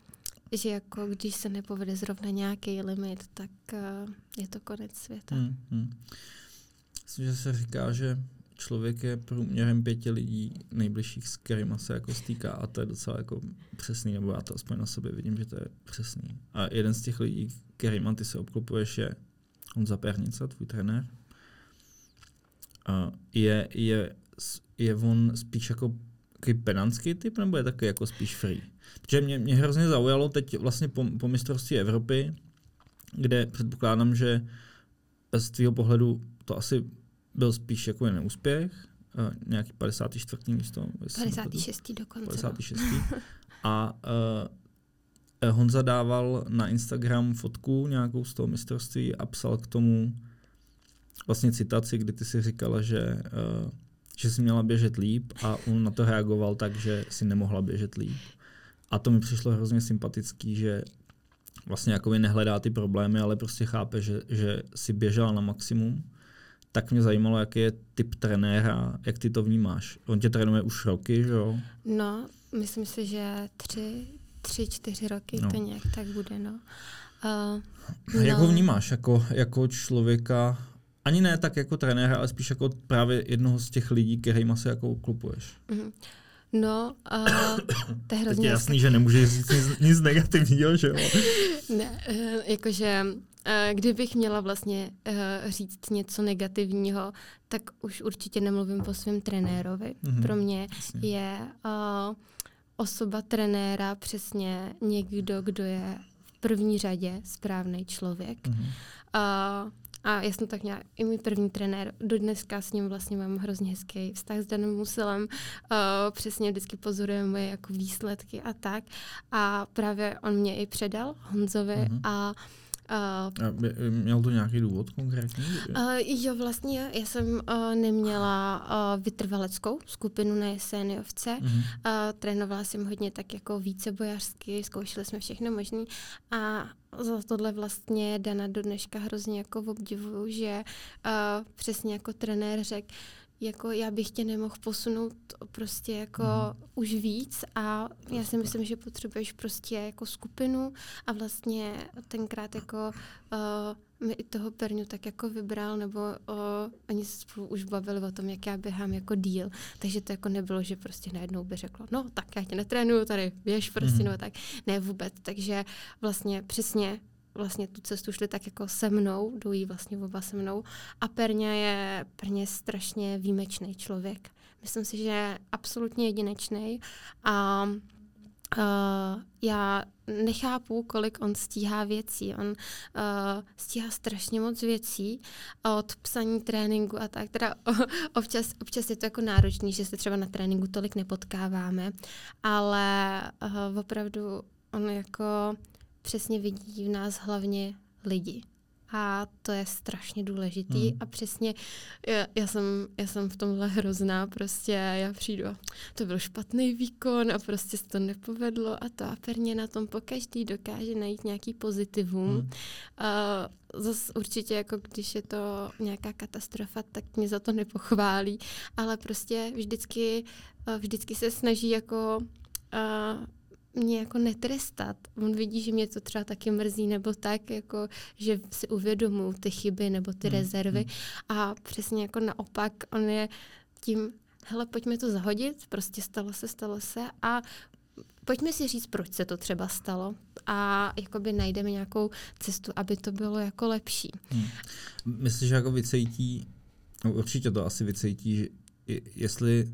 že jako když se nepovede zrovna nějaký limit, tak uh, je to konec světa. Hmm, hmm. Myslím, že se říká, že člověk je průměrem pěti lidí nejbližších, s kterými se jako stýká a to je docela jako přesný, nebo já to aspoň na sobě vidím, že to je přesný. A jeden z těch lidí, kterýma ty se obklopuješ, je Honza Pernica, tvůj trenér. A je, je, je on spíš jako takový penantský typ, nebo je takový jako spíš free? Protože mě, mě hrozně zaujalo teď vlastně po, po mistrovství Evropy, kde předpokládám, že z tvého pohledu to asi byl spíš jako neúspěch, uh, nějaký 54. místo. 56. dokonce. 56. No. A uh, Honza dával na Instagram fotku nějakou z toho mistrovství a psal k tomu vlastně citaci, kdy ty si říkala, že, uh, že jsi měla běžet líp a on na to reagoval tak, že si nemohla běžet líp. A to mi přišlo hrozně sympatický, že vlastně jako nehledá ty problémy, ale prostě chápe, že, že si běžela na maximum tak mě zajímalo, jaký je typ trenéra, jak ty to vnímáš. On tě trénuje už roky, že jo? No, myslím si, že tři, tři čtyři roky no. to nějak tak bude, no. Uh, no. Jak ho vnímáš jako, jako člověka, ani ne tak jako trenéra, ale spíš jako právě jednoho z těch lidí, kterýma se jako uklupuješ? Mm-hmm. No, uh, to je hrozně... Teď je jasný, že nemůže říct nic, nic negativního, že jo? Ne, uh, jakože kdybych měla vlastně uh, říct něco negativního, tak už určitě nemluvím po svém trenérovi. Mm-hmm. Pro mě Jasně. je uh, osoba trenéra přesně někdo, kdo je v první řadě správný člověk. Mm-hmm. Uh, a já jsem tak měla i můj první trenér. Do dneska s ním vlastně mám hrozně hezký vztah s Danem Musilem. Uh, přesně vždycky pozorujeme moje jako výsledky a tak. A právě on mě i předal Honzovi uh-huh. a Uh, Měl to nějaký důvod konkrétní? Uh, jo, vlastně já jsem uh, neměla uh, vytrvaleckou skupinu na jeseniovce. Uh-huh. Uh, trénovala jsem hodně tak jako více bojařsky, zkoušeli jsme všechno možné a za tohle vlastně Dana do dneška hrozně jako obdivuju, že uh, přesně jako trenér řekl, jako já bych tě nemohl posunout prostě jako mm. už víc a já si myslím, že potřebuješ prostě jako skupinu a vlastně tenkrát jako uh, mi i toho Perňu tak jako vybral, nebo uh, oni se spolu už bavili o tom, jak já běhám jako díl, takže to jako nebylo, že prostě najednou by řeklo, no tak já tě netrénuju, tady běž prostě, mm. nebo tak, ne vůbec, takže vlastně přesně vlastně tu cestu šli tak jako se mnou, jdou jí vlastně oba se mnou. A Perně je, Perně strašně výjimečný člověk. Myslím si, že je absolutně jedinečný a Uh, já nechápu, kolik on stíhá věcí. On uh, stíhá strašně moc věcí od psaní tréninku a tak. Teda občas, občas je to jako náročný, že se třeba na tréninku tolik nepotkáváme, ale uh, opravdu on jako přesně vidí v nás hlavně lidi. A to je strašně důležitý. Mm. A přesně, já, já, jsem, já jsem v tomhle hrozná, prostě já přijdu a to byl špatný výkon a prostě se to nepovedlo a to a perně na tom pokaždý dokáže najít nějaký pozitivum. Mm. A zase určitě, jako když je to nějaká katastrofa, tak mě za to nepochválí, ale prostě vždycky, vždycky se snaží jako mě jako netrestat. On vidí, že mě to třeba taky mrzí, nebo tak, jako, že si uvědomuji ty chyby nebo ty hmm. rezervy. Hmm. A přesně jako naopak, on je tím, hele, pojďme to zahodit, prostě stalo se, stalo se a pojďme si říct, proč se to třeba stalo a jakoby najdeme nějakou cestu, aby to bylo jako lepší. Hmm. Myslíš, že jako vycejtí, no určitě to asi vycejtí, že jestli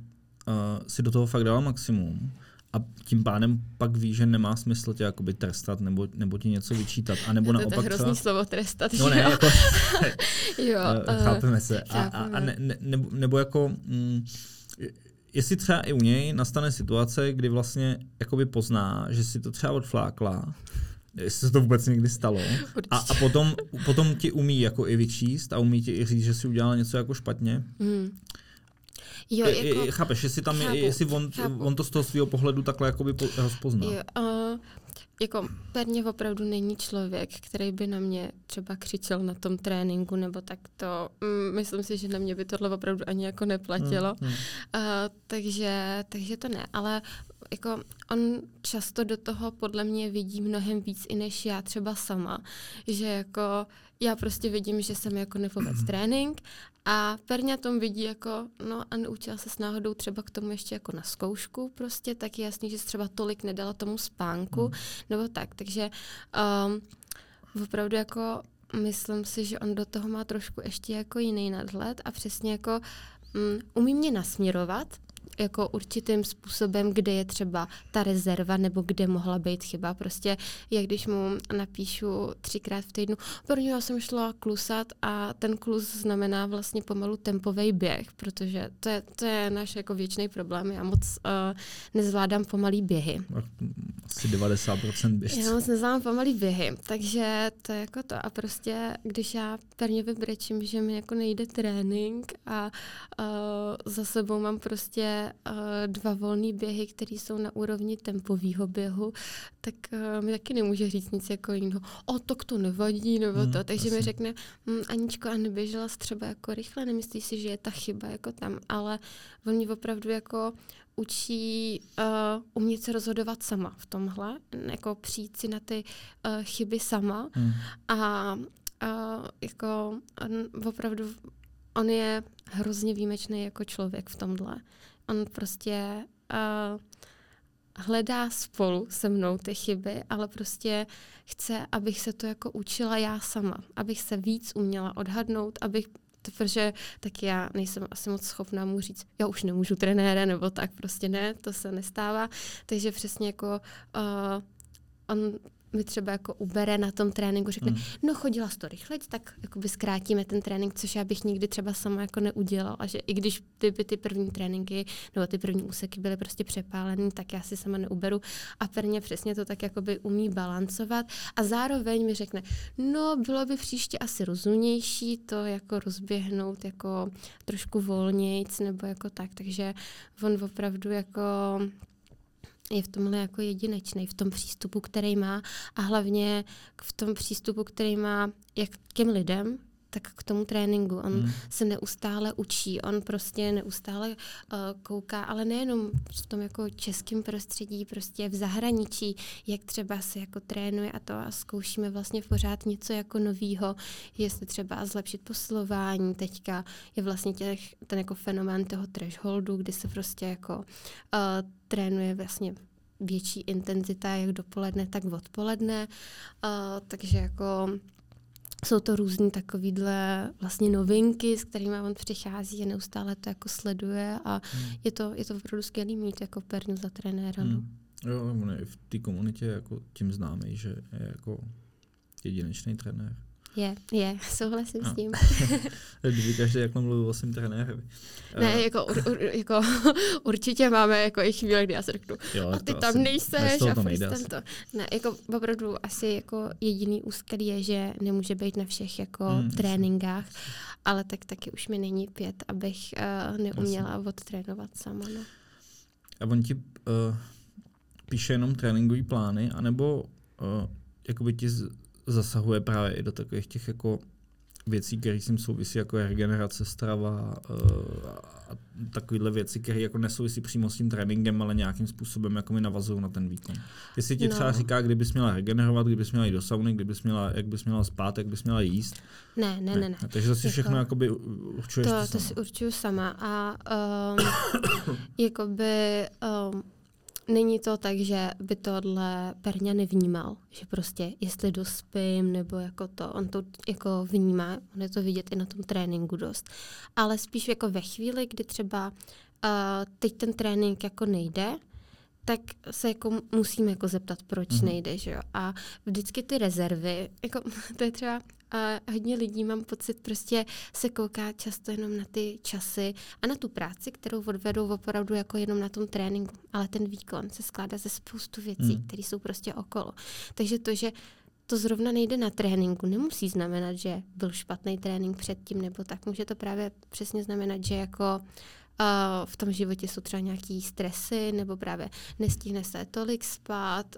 uh, si do toho fakt dala maximum, a tím pádem pak ví, že nemá smysl tě jakoby trestat nebo, nebo ti něco vyčítat. A nebo to naopak je hrozný třeba... slovo trestat. No ne, jako, jo, uh, chápeme se. A, a, a ne, ne, nebo, nebo jako, mm, jestli třeba i u něj nastane situace, kdy vlastně jakoby pozná, že si to třeba odflákla, jestli se to vůbec někdy stalo. A, a potom, potom ti umí jako i vyčíst a umí ti i říct, že si udělala něco jako špatně. Mm. Jo, jako, chápeš, jestli tam chápu, je, jestli on, on to z toho svého pohledu takhle jakoby po, rozpozná. Jo, uh, jako Perně opravdu není člověk, který by na mě třeba křičel na tom tréninku, nebo tak to, mm, myslím si, že na mě by tohle opravdu ani jako neplatilo. Hmm, hmm. Uh, takže, takže to ne, ale jako on často do toho podle mě vidí mnohem víc i než já třeba sama, že jako já prostě vidím, že jsem jako nepovedl trénink a Perňa tom vidí jako, no a neučila se s náhodou třeba k tomu ještě jako na zkoušku prostě, tak je jasný, že třeba tolik nedala tomu spánku, mm. nebo tak, takže um, opravdu jako myslím si, že on do toho má trošku ještě jako jiný nadhled a přesně jako um, umí mě nasměrovat, jako určitým způsobem, kde je třeba ta rezerva nebo kde mohla být chyba. Prostě jak když mu napíšu třikrát v týdnu, pro něho jsem šla klusat a ten klus znamená vlastně pomalu tempový běh, protože to je, to je náš jako věčný problém. Já moc uh, nezvládám pomalý běhy. Asi 90% běžců. Já moc nezvládám pomalý běhy, takže to je jako to. A prostě, když já pevně vybrečím, že mi jako nejde trénink a uh, za sebou mám prostě uh, dva volné běhy, které jsou na úrovni tempového běhu, tak uh, mi taky nemůže říct nic jako jiného. O, tak to nevadí, nebo hmm, to. Takže asi. mi řekne, hm, Aničko, a neběžela jsi třeba jako rychle, nemyslíš si, že je ta chyba jako tam, ale on mě opravdu jako učí uh, umět se rozhodovat sama v tomhle, jako přijít si na ty uh, chyby sama hmm. a uh, jako on opravdu on je hrozně výjimečný jako člověk v tomhle. On prostě uh, hledá spolu se mnou ty chyby, ale prostě chce, abych se to jako učila já sama, abych se víc uměla odhadnout, abych protože tak já nejsem asi moc schopná mu říct, já už nemůžu trenére, nebo tak prostě ne, to se nestává. Takže přesně jako uh, on mi třeba jako ubere na tom tréninku, řekne, mm. no chodila jsi to rychle, tak jakoby zkrátíme ten trénink, což já bych nikdy třeba sama jako neudělal. A že i když ty, ty první tréninky nebo ty první úseky byly prostě přepálený, tak já si sama neuberu. A Perně přesně to tak jakoby umí balancovat. A zároveň mi řekne, no bylo by příště asi rozumnější to jako rozběhnout jako trošku volnějc nebo jako tak. Takže on opravdu jako je v tomhle jako jedinečný, v tom přístupu, který má a hlavně v tom přístupu, který má jak k těm lidem, tak k tomu tréninku. On hmm. se neustále učí, on prostě neustále uh, kouká, ale nejenom v tom jako českém prostředí, prostě v zahraničí, jak třeba se jako trénuje a to a zkoušíme vlastně pořád něco jako novýho, jestli třeba zlepšit poslování. Teďka je vlastně těch, ten jako fenomén toho thresholdu, kdy se prostě jako uh, trénuje vlastně větší intenzita jak dopoledne, tak odpoledne. Uh, takže jako jsou to různé takovýhle vlastně novinky, s kterými on přichází a neustále to jako sleduje a hmm. je, to, je to opravdu skvělý mít jako perňu za trenéra. No. Hmm. Jo, on je v té komunitě jako tím známý, že je jako jedinečný trenér. Je, je, souhlasím no. s tím. Kdyby každý jako mluvil o svým trenérovi. Ne, uh, jako, ur, ur, jako určitě máme jako i chvíle, kdy já se řeknu, jo, a ty tam asi, nejseš a furt to. Ne, jako opravdu asi jako jediný úskalí je, že nemůže být na všech jako hmm, tréninkách, ale tak taky už mi není pět, abych uh, neuměla jasný. odtrénovat sama. No. A on ti uh, píše jenom tréninkové plány, anebo uh, jakoby ti zasahuje právě i do takových těch jako věcí, které s tím souvisí, jako je regenerace, strava uh, a takovéhle věci, které jako nesouvisí přímo s tím tréninkem, ale nějakým způsobem jako mi navazují na ten výkon. Jestli ti no. třeba říká, kdybys měla regenerovat, kdybys měla jít do sauny, kdybys měla, jak bys měla spát, jak bys měla jíst. Ne, ne, ne. ne. ne. Takže to si jako, všechno jakoby určuješ to, to si určuju sama a um, jakoby um, Není to tak, že by tohle Perňa nevnímal, že prostě jestli dospím nebo jako to, on to jako vnímá, on je to vidět i na tom tréninku dost, ale spíš jako ve chvíli, kdy třeba uh, teď ten trénink jako nejde, tak se jako musíme jako zeptat, proč mm-hmm. nejde, že jo. A vždycky ty rezervy, jako to je třeba a hodně lidí, mám pocit, prostě se kouká často jenom na ty časy a na tu práci, kterou odvedou opravdu jako jenom na tom tréninku. Ale ten výkon se skládá ze spoustu věcí, mm. které jsou prostě okolo. Takže to, že to zrovna nejde na tréninku, nemusí znamenat, že byl špatný trénink předtím nebo tak. Může to právě přesně znamenat, že jako Uh, v tom životě jsou třeba nějaký stresy, nebo právě nestihne se tolik spát,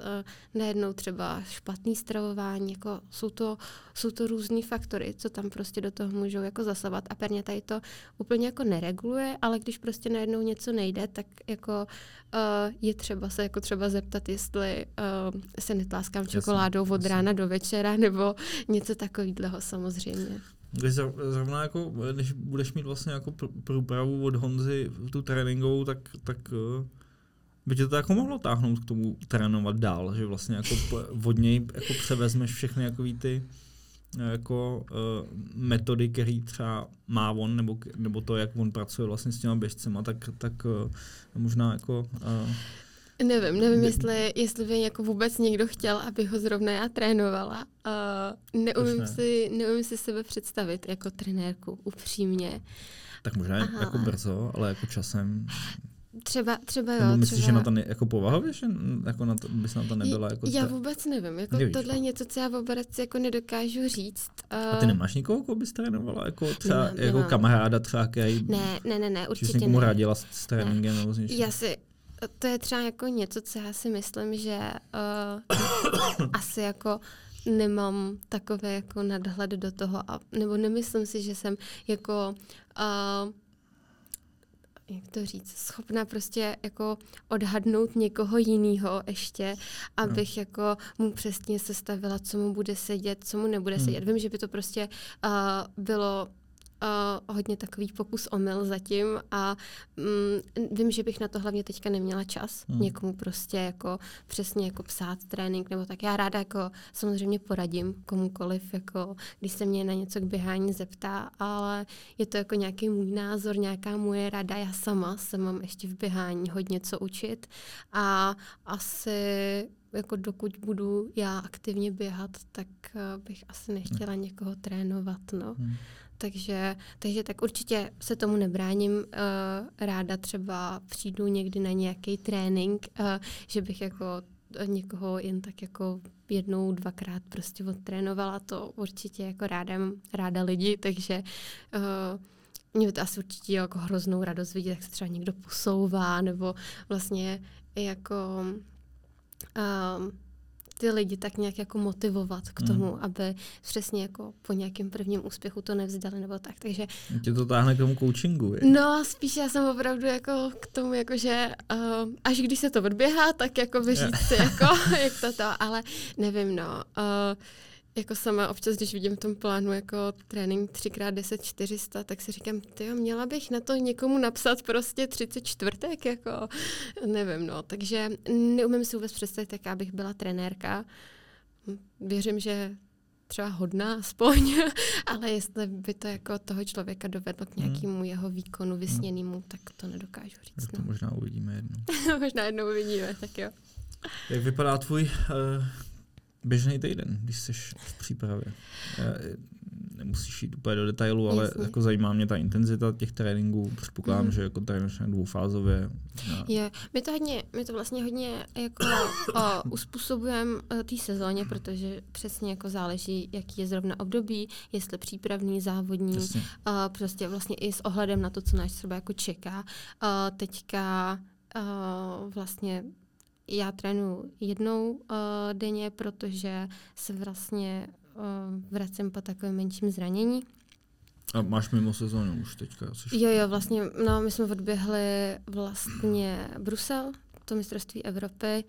najednou třeba špatný stravování, jako jsou to, jsou to různý faktory, co tam prostě do toho můžou jako zasahovat. A Perně tady to úplně jako nereguluje, ale když prostě najednou něco nejde, tak jako je třeba se jako třeba zeptat, jestli se netláskám čokoládou od rána do večera, nebo něco takového samozřejmě. Když zrovna jako, když budeš mít vlastně jako průpravu od Honzy tu tréninkovou, tak, tak eh, by tě to jako mohlo táhnout k tomu trénovat dál, že vlastně jako od něj jako převezmeš všechny jako ty eh, jako uh, metody, které třeba má on, nebo, nebo to, jak on pracuje vlastně s těma běžcema, tak, tak uh, možná jako uh, Nevím, nevím, jestli, jestli by jako vůbec někdo chtěl, aby ho zrovna já trénovala. Uh, neumím, ne. si, neumím si sebe představit jako trenérku, upřímně. Tak možná Aha. jako brzo, ale jako časem. Třeba, třeba jo. Nebo myslíš, třeba... že na to ne, jako povahově, že jako na to, bys na to nebyla? Jako já vůbec nevím. Jako Nevíš, tohle je něco, co já vůbec jako nedokážu říct. Uh... A ty nemáš nikoho, koho bys trénovala? Jako třeba nemám, jako nemám. kamaráda třeba, který... Ne, ne, ne, ne určitě ne. radila s, s tréninkem? Ne. Nebo já si, to je třeba jako něco, co já si myslím, že uh, asi jako nemám takové jako nadhled do toho, a, nebo nemyslím si, že jsem jako uh, jak to říct, schopna prostě jako odhadnout někoho jiného ještě, abych no. jako mu přesně sestavila, co mu bude sedět, co mu nebude hmm. sedět. Vím, že by to prostě uh, bylo uh, hodně takový pokus omyl zatím a um, vím, že bych na to hlavně teďka neměla čas hmm. někomu prostě jako přesně jako psát trénink nebo tak. Já ráda jako samozřejmě poradím komukoliv, jako když se mě na něco k běhání zeptá, ale je to jako nějaký můj názor, nějaká moje rada. Já sama se mám ještě v běhání hodně co učit a asi jako dokud budu já aktivně běhat, tak uh, bych asi nechtěla někoho trénovat. No. Hmm. Takže, takže tak určitě se tomu nebráním. Uh, ráda třeba přijdu někdy na nějaký trénink, uh, že bych jako někoho jen tak jako jednou, dvakrát prostě odtrénovala, to určitě jako ráda, ráda lidi, takže uh, mě by to asi určitě jako hroznou radost vidět, jak se třeba někdo posouvá, nebo vlastně jako ty lidi tak nějak jako motivovat k Mm. tomu, aby přesně jako po nějakém prvním úspěchu to nevzdali nebo tak. Takže Tě to táhne k tomu coachingu, je? no, spíš já jsem opravdu jako k tomu, jako že uh, až když se to odběhá, tak jako vyříct si, jako, jak to to, ale nevím, no. Uh, jako sama občas, když vidím v tom plánu jako trénink 3x10 400, tak si říkám, ty měla bych na to někomu napsat prostě 34, jako nevím, no. Takže neumím si vůbec představit, jaká bych byla trenérka. Věřím, že třeba hodná aspoň, ale jestli by to jako toho člověka dovedlo k nějakému jeho výkonu vysněnému, tak to nedokážu říct. Tak to No. možná uvidíme jednou. Možná jednou uvidíme, tak jo. Jak vypadá tvůj uh, běžný týden, když jsi v přípravě? Uh, nemusíš jít úplně do detailu, ale Jasně. jako zajímá mě ta intenzita těch tréninků. Předpokládám, Mhm. že jako trénuješ na dvoufázově. Je, my to, hodně, my to vlastně hodně jako o, uspůsobujeme o, té sezóně, protože přesně jako záleží, jaký je zrovna období, jestli přípravný, závodní, Jasně. a prostě vlastně i s ohledem na to, co nás třeba jako čeká. A teďka a vlastně já trénuji jednou a, denně, protože se vlastně a, vracím po takovém menším zranění. A máš mimo sezónu už teďka. Jsi Jo, jo, vlastně, no, my jsme odběhli vlastně Brusel, to mistrovství Evropy,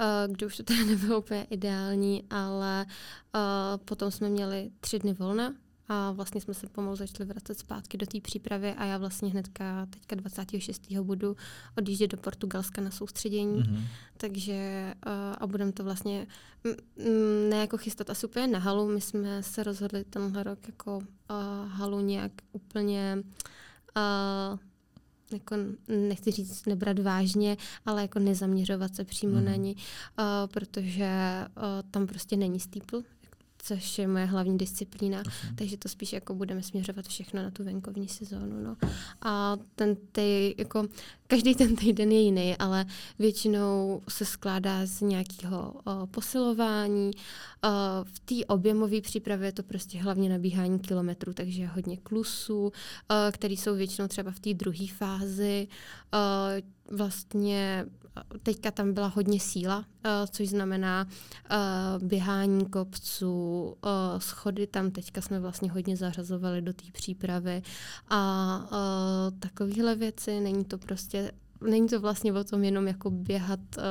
uh, kde už to teda nebylo úplně ideální, ale uh, potom jsme měli tři dny volna a vlastně jsme se pomalu začali vracet zpátky do té přípravy a já vlastně hnedka teďka 26. budu odjíždět do Portugalska na soustředění, Mhm. takže uh, a budeme to vlastně mm, mm, ne jako chystat asi úplně na halu, my jsme se rozhodli tenhle rok jako uh, halu nějak úplně uh, jako nechci říct nebrat vážně, ale jako nezaměřovat se přímo Mhm. na ní, uh, protože uh, tam prostě není steeple, což je moje hlavní disciplína. Jasně. Takže to spíš jako budeme směřovat všechno na tu venkovní sezónu. No. A ten ty, jako, každý ten týden je jiný, ale většinou se skládá z nějakého uh, posilování. Uh, v té objemové přípravě je to prostě hlavně nabíhání kilometrů, takže hodně klusů, uh, které jsou většinou třeba v té druhé fázi. Uh, vlastně teďka tam byla hodně síla, uh, což znamená uh, běhání kopců, uh, schody tam teďka jsme vlastně hodně zařazovali do té přípravy a uh, takovéhle věci, není to prostě Není to vlastně o tom jenom jako běhat uh,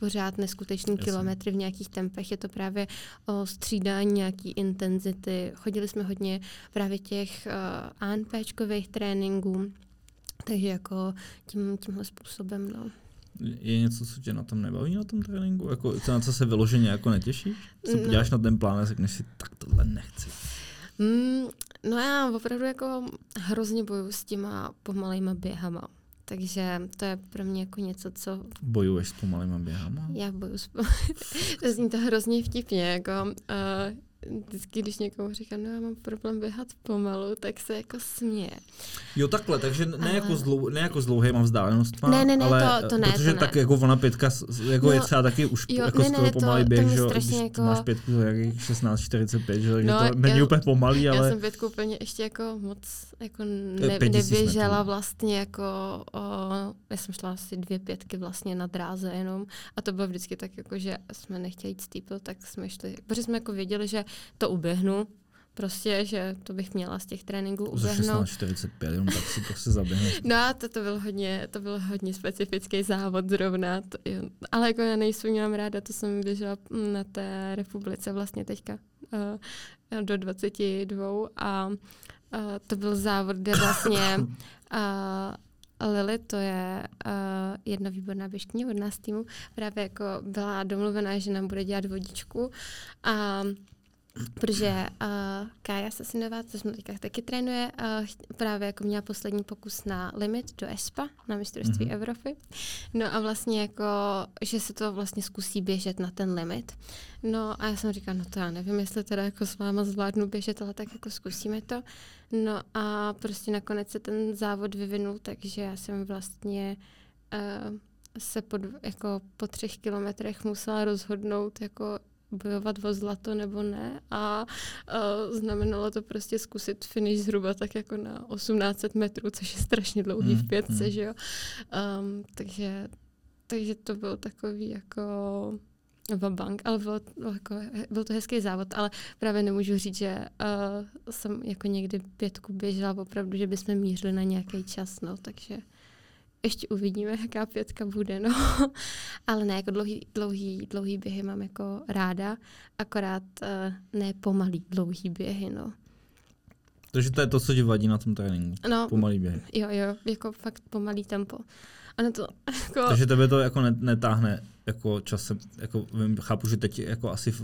pořád neskutečný Jasně. kilometry v nějakých tempech, je to právě o střídání nějaký intenzity. Chodili jsme hodně právě těch uh, ANPčkových tréninků, takže jako tím, tímhle způsobem, no. Je něco, co tě na tom nebaví, na tom tréninku? Jako, co na co se vyloženě jako netěšíš? Co No. podíváš na ten plán a řekneš si, tak tohle nechci. Mm, no já opravdu jako hrozně bojuju s těma pomalejma běhama. Takže to je pro mě jako něco, co Bojuješ s pomalýma běhama? já bojuju. S... to zní to hrozně vtipně, jako uh, vždycky, když někomu říkám, no já mám problém běhat pomalu, tak se jako směje. Jo, takhle, takže ne, Ale- jako, zlou, ne jako s dlouhýma vzdálenostma, Ne, ne, ne, ale to- to ne, protože to tak ne. jako ona pětka s- s- jako No, je třeba taky už jo, jako ne, ne, to- pomalý to běh, mě že jo, když jako- máš pětku za jakých 16.45, že, takže No, to není já- úplně pomalý, Já ale jsem pětku úplně ještě jako moc jako To ne, 5000 neběžela vlastně jako, o, já jsem šla asi dvě pětky vlastně na dráze jenom a to bylo vždycky tak jako, že jsme nechtěli jít steeple, tak jsme šli, protože jsme jako věděli, že to uběhnu, prostě, že to bych měla z těch tréninků za uběhnout. 16.45, jenom tak si prostě zaběhneš. No a to, to byl hodně, to byl hodně specifický závod zrovna, to, jo. ale jako já nejsou měla ráda, to jsem běžela na té republice vlastně teďka uh, do 22 a uh, to byl závod, kde vlastně uh, Lily, to je uh, jedna výborná běžkyně od nás týmu, právě jako byla domluvená, že nám bude dělat vodičku a protože uh, Kája Sasinová, co jsme teďka taky trénuje, uh, právě jako měla poslední pokus na limit do ESPA, na mistrovství Mhm. mm-hmm. Evropy. No a vlastně jako, že se to vlastně zkusí běžet na ten limit. No a já jsem říkala, no to já nevím, jestli teda jako s váma zvládnu běžet, ale tak jako zkusíme to. No a prostě nakonec se ten závod vyvinul, takže já jsem vlastně uh, se pod, jako po třech kilometrech musela rozhodnout, jako bojovat o zlato nebo ne a uh, znamenalo to prostě zkusit finish zhruba tak jako na 1800 metrů, což je strašně dlouhý Mm, v pětce, mm. že jo. Um, takže, takže to bylo takový jako bank, ale bylo, bylo jako, byl to hezký závod, ale právě nemůžu říct, že uh, jsem jako někdy pětku běžela opravdu, že bychom mířili na nějaký čas, no, takže ještě uvidíme, jaká pětka bude, no. Ale ne, jako dlouhý, dlouhý, dlouhý běhy mám jako ráda, akorát uh, ne pomalý dlouhý běhy, no. Takže to je to, co ti vadí na tom tréninku? No, pomalý běhy. Jo, jo, jako fakt pomalý tempo. Ano to, jako... Takže tebe to jako netáhne jako časem, jako vím, chápu, že teď jako asi v,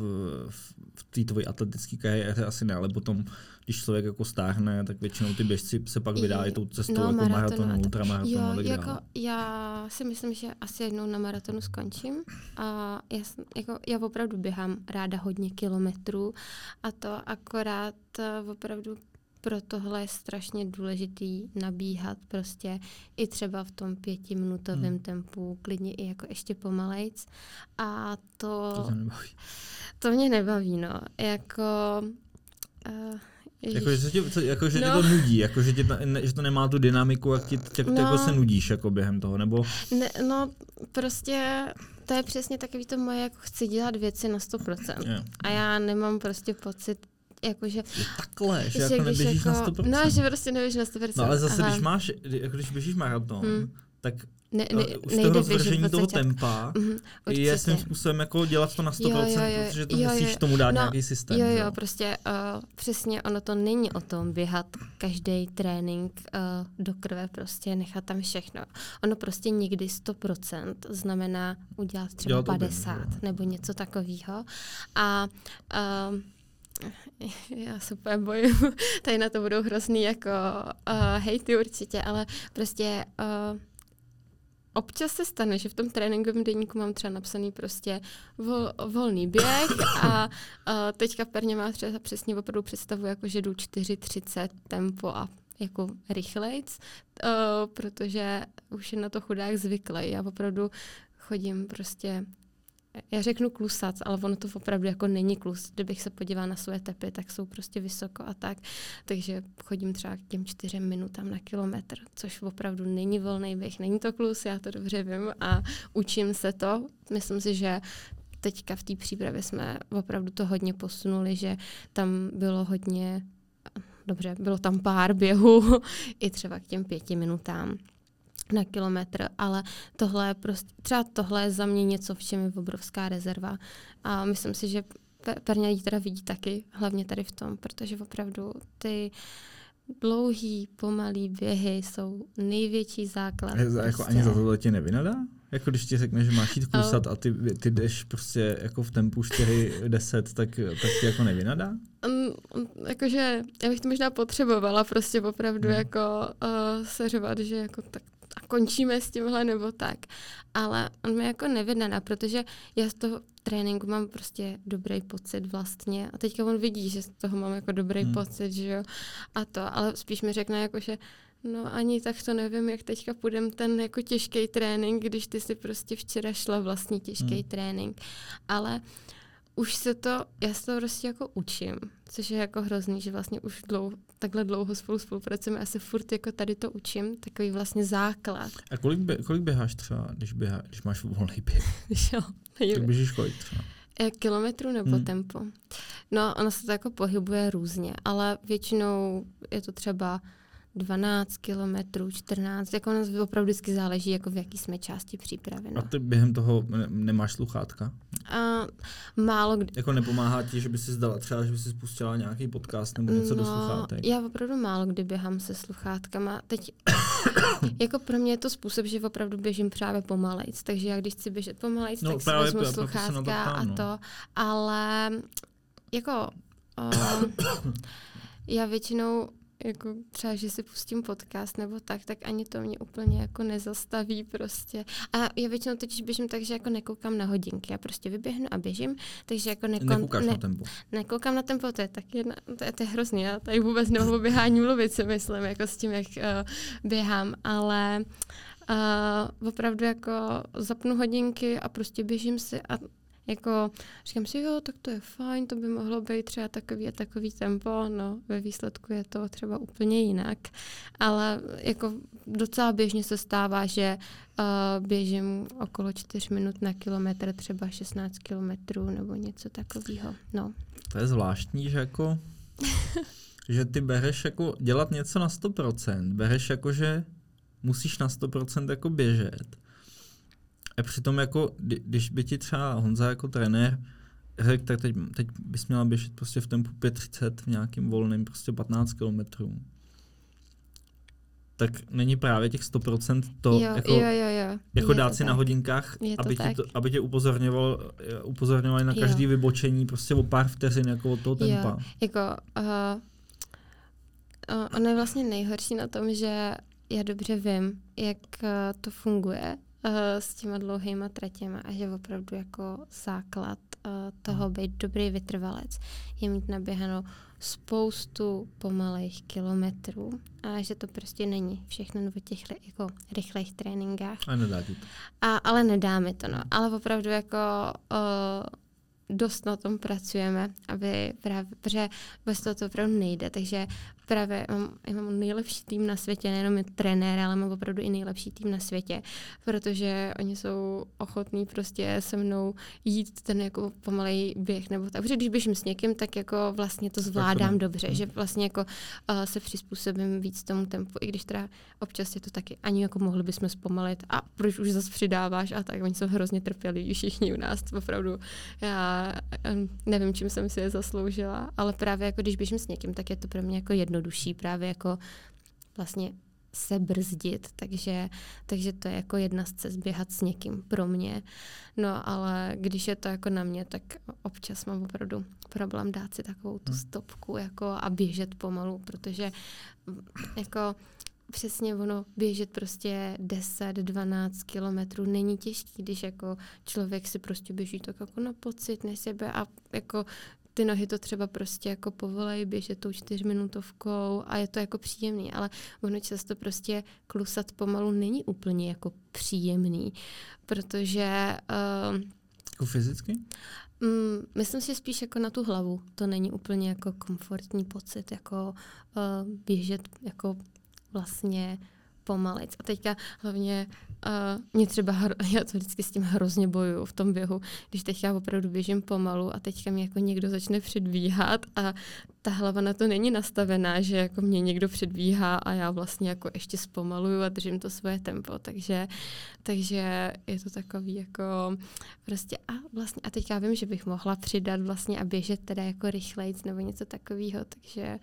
v, v té tvojí atletické kariéře asi ne, ale potom, když člověk jako stáhne, tak většinou ty běžci se pak vydají tou cestou no, jako maratonu, ultramaratonu jo, a tak jako dále. Já si myslím, že asi jednou na maratonu skončím a já, jako, já opravdu běhám ráda hodně kilometrů a to akorát eh, opravdu pro tohle je strašně důležitý nabíhat prostě i třeba v tom pětiminutovém hmm. tempu, klidně i jako ještě pomalejc. A to... To, nebaví. to mě nebaví, no. Jako... Uh, jako, že, tě, co, jako, že no. tě to nudí, jako, že, tě, ne, že to nemá tu dynamiku, jak, ti, jak no. jako se nudíš jako během toho, nebo? Ne, no, prostě to je přesně takový to moje, jako chci dělat věci na 100%. Yeah. A já nemám prostě pocit jakože... Takhle, že, že jako neběžíš jako, na 100%. No, že prostě neběžíš na 100%. No ale zase, Aha. když máš, jako když běžíš maraton, hmm. tak ne, ne, uh, z toho zvržení toho tempa mm, je tím způsobem jako dělat to na 100%, jo, jo, jo, protože to jo, musíš jo. tomu dát no, nějaký systém. Jo, jo, jo. prostě uh, přesně ono to není o tom běhat každý trénink uh, do krve, prostě nechat tam všechno. Ono prostě někdy 100% znamená udělat třeba 50 bym, nebo něco takového. A uh, já se úplně bojím, tady na to budou hrozný jako uh, hejty určitě, ale prostě uh, občas se stane, že v tom tréninkovém denníku mám třeba napsaný prostě vol, volný běh a uh, teďka Perně má třeba přesně opravdu představu, jako že jdu 4.30 tempo a jako rychlejc, uh, protože už je na to chudák zvyklý. Já opravdu chodím prostě já řeknu klusac, ale ono to opravdu jako není klus. Kdybych se podívala na své tepy, tak jsou prostě vysoko a tak. Takže chodím třeba k těm čtyřem minutám na kilometr, což opravdu není volný běh, není to klus, já to dobře vím a učím se to. Myslím si, že teďka v té přípravě jsme opravdu to hodně posunuli, že tam bylo hodně, dobře, bylo tam pár běhů, i třeba k těm pěti minutám na kilometr, ale tohle je prostě, třeba tohle je za mě něco, v čem je obrovská rezerva. A myslím si, že Perňa teda vidí taky, hlavně tady v tom, protože opravdu ty dlouhý, pomalý běhy jsou největší základ. Je, prostě. Jako ani za to ti nevynadá? Jako když ti řekne, že máš jít kusat a ty, ty jdeš prostě jako v tempu 4-10, tak, tak ti jako nevynadá? Um, jakože já bych to možná potřebovala prostě opravdu hmm. jako uh, seřovat, že jako tak a končíme s tímhle nebo tak. Ale on mi jako nevydá, protože já z toho tréninku mám prostě dobrý pocit vlastně. A teďka on vidí, že z toho mám jako dobrý hmm. pocit, že jo. A to, ale spíš mi řekne jako, že No ani tak to nevím, jak teďka půjdem ten jako těžký trénink, když ty si prostě včera šla vlastně těžký hmm. trénink. Ale už se to, já se to prostě jako učím, což je jako hrozný, že vlastně už dlouho, takhle dlouho spolu spolupracujeme a se furt jako tady to učím, takový vlastně základ. A kolik, bě, kolik běháš třeba, když, běhá, když máš volný běh? jo, tak běžíš kolik třeba? Eh, kilometrů nebo hmm. tempo? No, ono se to jako pohybuje různě, ale většinou je to třeba 12 kilometrů, 14, jako nás opravdu vždycky záleží, jako v jaký jsme části přípravy. No. A ty během toho nemáš sluchátka? A, málo kdy. Jako nepomáhá ti, že by si zdala třeba, že by si spustila nějaký podcast nebo něco no, do sluchátek? Já opravdu málo kdy běhám se sluchátkama. Teď, jako pro mě je to způsob, že opravdu běžím právě pomalejc, takže já když chci běžet pomalejc, no, tak si vezmu právě, sluchátka to a no. to, ale jako uh, já většinou jako třeba, že si pustím podcast nebo tak, tak ani to mě úplně jako nezastaví prostě. A já většinou totiž běžím tak, že jako nekoukám na hodinky. Já prostě vyběhnu a běžím, takže jako nekon, Nekoukáš ne, na tempo. Nekoukám na tempo, to je taky jedna, to je, to je hrozný. Já tady vůbec nemám o běhání mluvit, si myslím, jako s tím, jak uh, běhám, ale uh, opravdu jako zapnu hodinky a prostě běžím si a Jako, říkám si, jo, tak to je fajn, to by mohlo být třeba takový a takový tempo, no ve výsledku je to třeba úplně jinak, ale jako docela běžně se stává, že uh, běžím okolo 4 minut na kilometr, třeba 16 kilometrů nebo něco takového, no. To je zvláštní, že jako že ty bereš jako dělat něco na 100%, bereš jako, že musíš na 100% jako běžet. A přitom jako, když by ti třeba Honza jako trenér řekl, tak teď, teď bys měla běžet prostě v tempu 5.30 v nějakým volným prostě 15 kilometrů. Tak není právě těch 100% to jo, jako, jo, jo, jo. jako dát si tak. na hodinkách, aby tě, to, aby tě upozorňoval, upozorňovali na každý vybočení prostě o pár vteřin jako od toho tempa. Jo, jako uh, uh, ono je vlastně nejhorší na tom, že já dobře vím, jak uh, to funguje uh, s těma dlouhýma tratěma a že opravdu jako základ uh, toho být dobrý vytrvalec je mít naběhanou spoustu pomalých kilometrů a že to prostě není všechno v těch jako rychlých tréninkách. A nedá ti to. A, ale nedá mi to, no. Ale opravdu jako uh, dost na tom pracujeme, aby právě, protože bez toho to opravdu nejde, takže právě mám, já mám nejlepší tým na světě, nejenom je trenér, ale mám opravdu i nejlepší tým na světě, protože oni jsou ochotní prostě se mnou jít ten jako pomalej běh nebo tak, protože když běžím s někým, tak jako vlastně to zvládám dobře, hmm. že vlastně jako uh, se přizpůsobím víc tomu tempu, i když teda občas je to taky, ani jako mohli bychom zpomalit. A proč už zase přidáváš a tak, oni jsou hrozně trpěliví všichni u nás, opravdu. Já nevím, čím jsem si je zasloužila, ale právě jako když běžím s někým, tak je to pro mě jako jedno jednodušší právě jako vlastně se brzdit, takže, takže to je jako jedna z cest běhat s někým pro mě. No ale když je to jako na mě, tak občas mám opravdu problém dát si takovou tu hmm. stopku jako a běžet pomalu, protože jako přesně ono běžet prostě 10-12 kilometrů není těžký, když jako člověk si prostě běží tak jako na pocit, ne sebe a jako ty nohy to třeba prostě jako povolají běžet tou čtyřminutovkou a je to jako příjemný, ale ono často prostě klusat pomalu není úplně jako příjemný, protože... Uh, jako fyzicky? Um, myslím si spíš jako na tu hlavu. To není úplně jako komfortní pocit, jako uh, běžet jako vlastně pomalic. A teďka hlavně uh, mě třeba, já to vždycky s tím hrozně bojuju v tom běhu, když teď já opravdu běžím pomalu a teďka mě jako někdo začne předbíhat a ta hlava na to není nastavená, že jako mě někdo předbíhá a já vlastně jako ještě zpomaluju a držím to svoje tempo, takže, takže je to takový jako prostě a vlastně a teďka vím, že bych mohla přidat vlastně a běžet teda jako rychlejc nebo něco takového, takže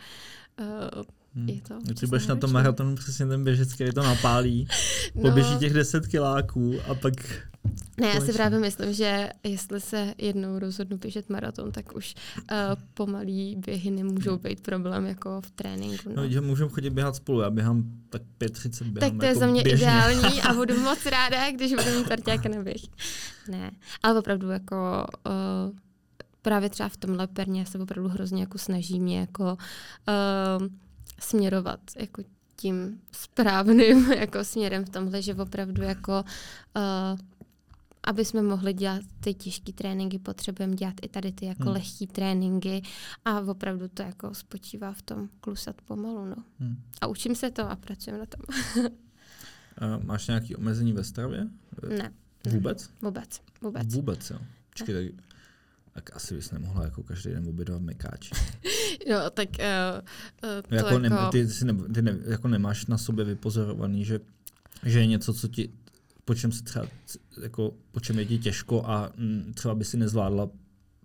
uh, Hmm. Je to Ty budeš na tom maratonu přesně ten běžec, který to napálí, no. poběží těch 10 kiláků a pak... Ne, já si právě myslím, že jestli se jednou rozhodnu běžet maraton, tak už uh, pomalý běhy nemůžou být problém jako v tréninku. No, no že můžeme chodit běhat spolu, já běhám tak 5.30 běhám Tak to je jako za mě běžně. ideální a budu moc ráda, když budu mít parťáka na běh. Ne, ale opravdu jako... Uh, právě třeba v tomhle perně se opravdu hrozně jako snaží mě jako uh, směrovat jako tím správným jako směrem v tomhle, že opravdu jako uh, aby jsme mohli dělat ty těžké tréninky, potřebujeme dělat i tady ty jako hmm. lehké tréninky a opravdu to jako spočívá v tom klusat pomalu. No. Hmm. A učím se to a pracujeme na tom. uh, máš nějaké omezení ve stravě? Ne. Vůbec? Vůbec. Vůbec. Vůbec, jo. Počkej, tak tak asi bys nemohla jako každý den obědovat mekáči. jo, tak uh, to jako, jako... Ne, ty, si ne, ty ne, jako nemáš na sobě vypozorovaný, že, že je něco, co ti, po čem se třeba, jako, po čem je ti těžko a m, třeba by si nezvládla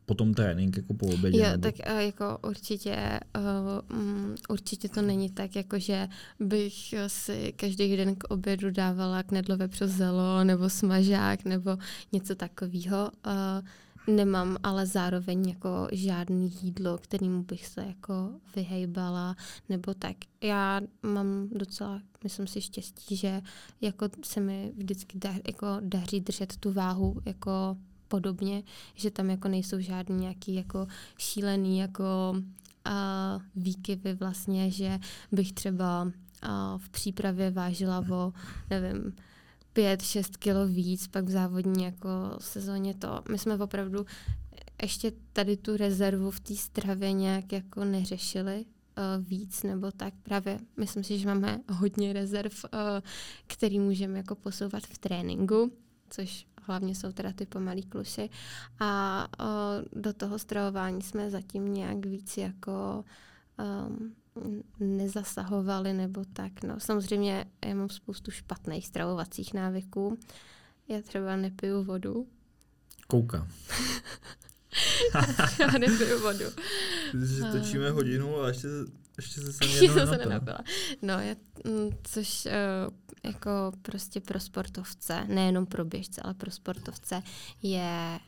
potom trénink jako po obědě? Jo, nebo... tak uh, jako určitě, uh, um, určitě to není tak, jako že bych si každý den k obědu dávala knedlové přes zelo nebo smažák nebo něco takového. Uh, Nemám ale zároveň jako žádný jídlo, kterým bych se jako vyhejbala, nebo tak. Já mám docela, myslím si, štěstí, že jako se mi vždycky da, jako daří držet tu váhu jako podobně, že tam jako nejsou žádný nějaký jako šílený jako uh, výkyvy vlastně, že bych třeba v přípravě vážila o, nevím, 5-6 kilo víc, pak v závodní jako sezóně to. My jsme opravdu ještě tady tu rezervu v té stravě nějak jako neřešili uh, víc nebo tak. Právě myslím si, že máme hodně rezerv, uh, který můžeme jako posouvat v tréninku, což hlavně jsou teda ty pomalý klusy. A uh, do toho stravování jsme zatím nějak víc jako um, nezasahovali nebo tak. No, samozřejmě já mám spoustu špatných stravovacích návyků. Já třeba nepiju vodu. Kouka. já nepiju vodu. Když točíme hodinu a ještě, ještě se sem jednou se nenapila. No, já, mm, což uh, jako prostě pro sportovce, nejenom pro běžce, ale pro sportovce je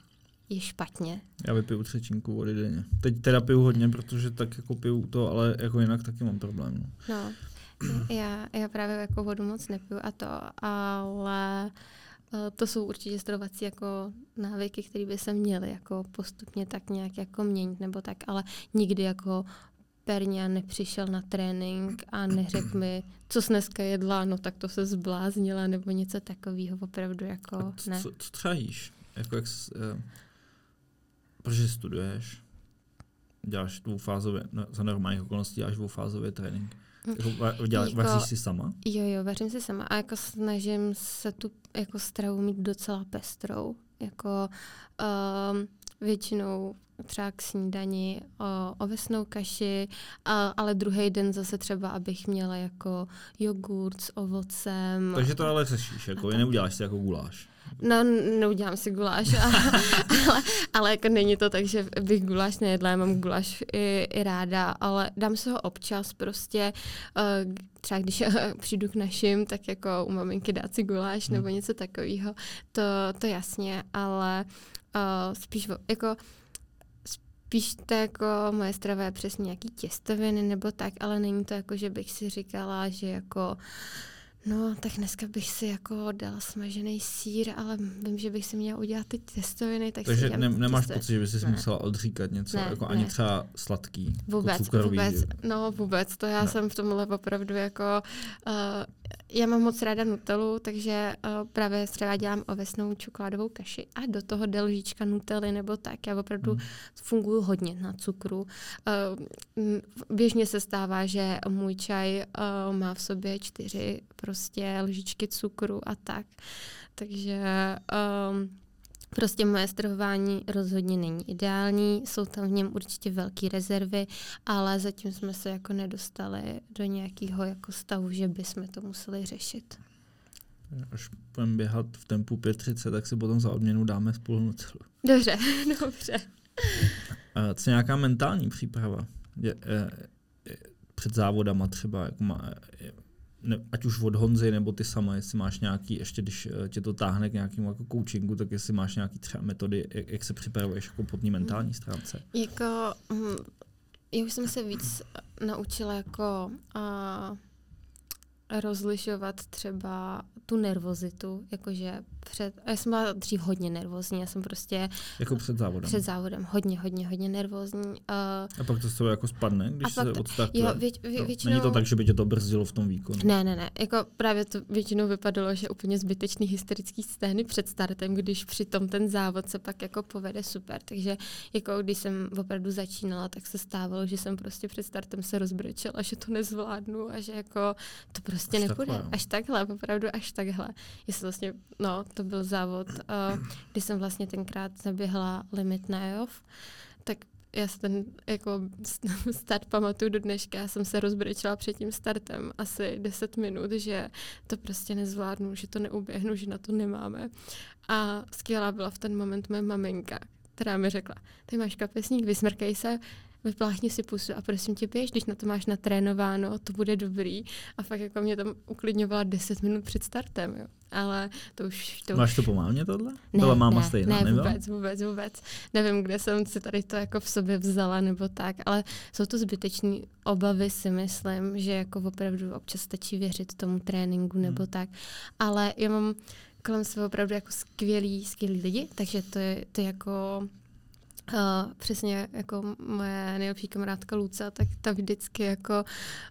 je špatně. Já vypiju třetinku vody denně. Teď teda piju hodně, protože tak jako piju to, ale jako jinak taky mám problém. No, no já, já právě jako vodu moc nepiju a to, ale eh, to jsou určitě stravovací jako návyky, které by se měly jako postupně tak nějak jako měnit nebo tak, ale nikdy jako Perňa nepřišel na trénink a neřekl mi, co jsi dneska jedla, no tak to se zbláznila nebo něco takového, opravdu jako a co, ne. Co, co třeba jíš? Jako jak, uh, protože studuješ, děláš dvoufázově, no, za normálních okolností děláš dvoufázový trénink. Hm. Jako, děláš, jako, vaříš si sama? Jo, jo, vařím si sama a jako snažím se tu jako stravu mít docela pestrou. Jako um, většinou třeba k snídani o, ovesnou kaši, a, ale druhý den zase třeba, abych měla jako jogurt s ovocem. Takže to ale řešíš, jako neuděláš si jako guláš. No, neudělám si guláš, ale, ale, ale jako není to tak, že bych guláš nejedla, já mám guláš i, i ráda, ale dám si ho občas prostě, uh, třeba když přijdu k našim, tak jako u maminky dát si guláš hmm. nebo něco takového, to, to jasně, ale uh, spíš jako spíš to jako moje strava je přesně nějaký těstoviny nebo tak, ale není to jako, že bych si říkala, že jako No, tak dneska bych si jako dala smažený sír, ale vím, že bych si měla udělat ty těstoviny. Tak Takže ne, nemáš těsto... pocit, že bys si ne. musela odříkat něco, ne, jako ne. ani třeba sladký, vůbec, jako vůbec, no vůbec, to já ne. jsem v tomhle opravdu jako, uh, já mám moc ráda nutelu, takže uh, právě třeba dělám ovesnou čokoládovou kaši a do toho jde lžička nutely nebo tak, já opravdu hmm. funguji hodně na cukru. Uh, běžně se stává, že můj čaj uh, má v sobě čtyři prostě lžičky cukru a tak. Takže um, Prostě moje stravování rozhodně není ideální, jsou tam v něm určitě velké rezervy, ale zatím jsme se jako nedostali do nějakého jako stavu, že bychom to museli řešit. Až budeme běhat v tempu 5.30, tak si potom za odměnu dáme spolu celou. Dobře, dobře. A co nějaká mentální příprava? Je, je, je, před závodama třeba, jako má, je, ne, ať už od Honzy nebo ty sama, jestli máš nějaký, ještě když eh, tě to táhne k nějakému jako coachingu, tak jestli máš nějaký třeba metody, jak, jak se připravuješ jako pod ní mentální stránce. Jako, hm, já už jsem se víc naučila jako uh, rozlišovat třeba tu nervozitu, jakože před, já jsem byla dřív hodně nervózní, já jsem prostě... Jako před závodem. Před závodem, hodně, hodně, hodně nervózní. Uh, a pak to z toho jako spadne, když se odstartuje? Jo, vě, vě, většinou... Není to tak, že by tě to brzdilo v tom výkonu? Ne, ne, ne. Jako právě to většinou vypadalo, že úplně zbytečný hysterický scény před startem, když přitom ten závod se pak jako povede super. Takže jako když jsem opravdu začínala, tak se stávalo, že jsem prostě před startem se rozbrečela, že to nezvládnu a že jako to prostě až nepůjde. Takhle, až takhle, opravdu až takhle. Jestli vlastně, no, to byl závod, kdy jsem vlastně tenkrát zaběhla limit na EOF, tak já si ten jako start pamatuju do dneška, já jsem se rozbrečela před tím startem asi 10 minut, že to prostě nezvládnu, že to neuběhnu, že na to nemáme. A skvělá byla v ten moment moje maminka, která mi řekla, ty máš kapesník, vysmrkej se, vypláchni si pusu a prosím tě běž, když na to máš natrénováno, to bude dobrý. A fakt jako mě tam uklidňovala 10 minut před startem, jo. Ale to už... To Máš už... to pomálně tohle? Ne, Byla máma ne, stejná, ne, vůbec, vůbec, vůbec. Nevím, kde jsem si tady to jako v sobě vzala nebo tak, ale jsou to zbytečné obavy si myslím, že jako opravdu občas stačí věřit tomu tréninku nebo hmm. tak. Ale já mám kolem sebe opravdu jako skvělý, skvělý lidi, takže to je, to je jako Uh, přesně jako moje nejlepší kamarádka Luca, tak ta vždycky jako,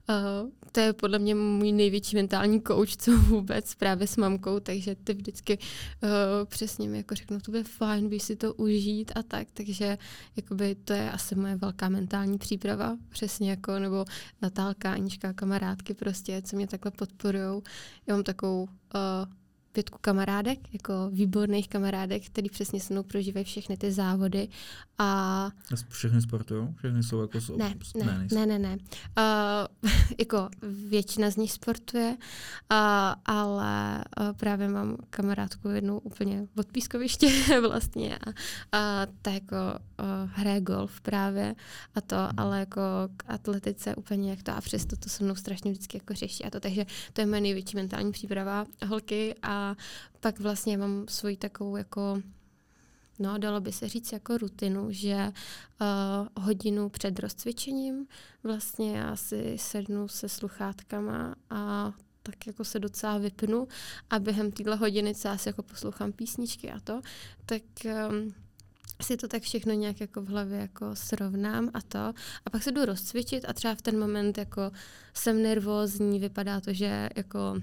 uh, to je podle mě můj největší mentální coach, co vůbec právě s mamkou, takže ty vždycky uh, přesně mi jako řeknou, to bude fajn, víš si to užít a tak, takže jakoby to je asi moje velká mentální příprava, přesně jako, nebo Natálka, Anička, kamarádky prostě, co mě takhle podporujou. Já mám takovou uh, pětku kamarádek, jako výborných kamarádek, který přesně se mnou prožívají všechny ty závody. A... Všechny sportují? Všechny jsou jako... Jsou... Ne, ne, ne, ne, ne. Uh, jako většina z nich sportuje, uh, ale uh, právě mám kamarádku jednu úplně od pískoviště vlastně a, a ta jako uh, hraje golf právě a to, hmm. ale jako k atletice úplně jak to a přesto to se mnou strašně vždycky jako řeší a to, takže to je moje největší mentální příprava holky a pak vlastně mám svoji takovou jako No, dalo by se říct jako rutinu, že uh, hodinu před rozcvičením vlastně já si sednu se sluchátkama a tak jako se docela vypnu a během téhle hodiny, co já si jako poslouchám písničky a to, tak um, si to tak všechno nějak jako v hlavě jako srovnám a to. A pak se jdu rozcvičit a třeba v ten moment jako jsem nervózní, vypadá to, že jako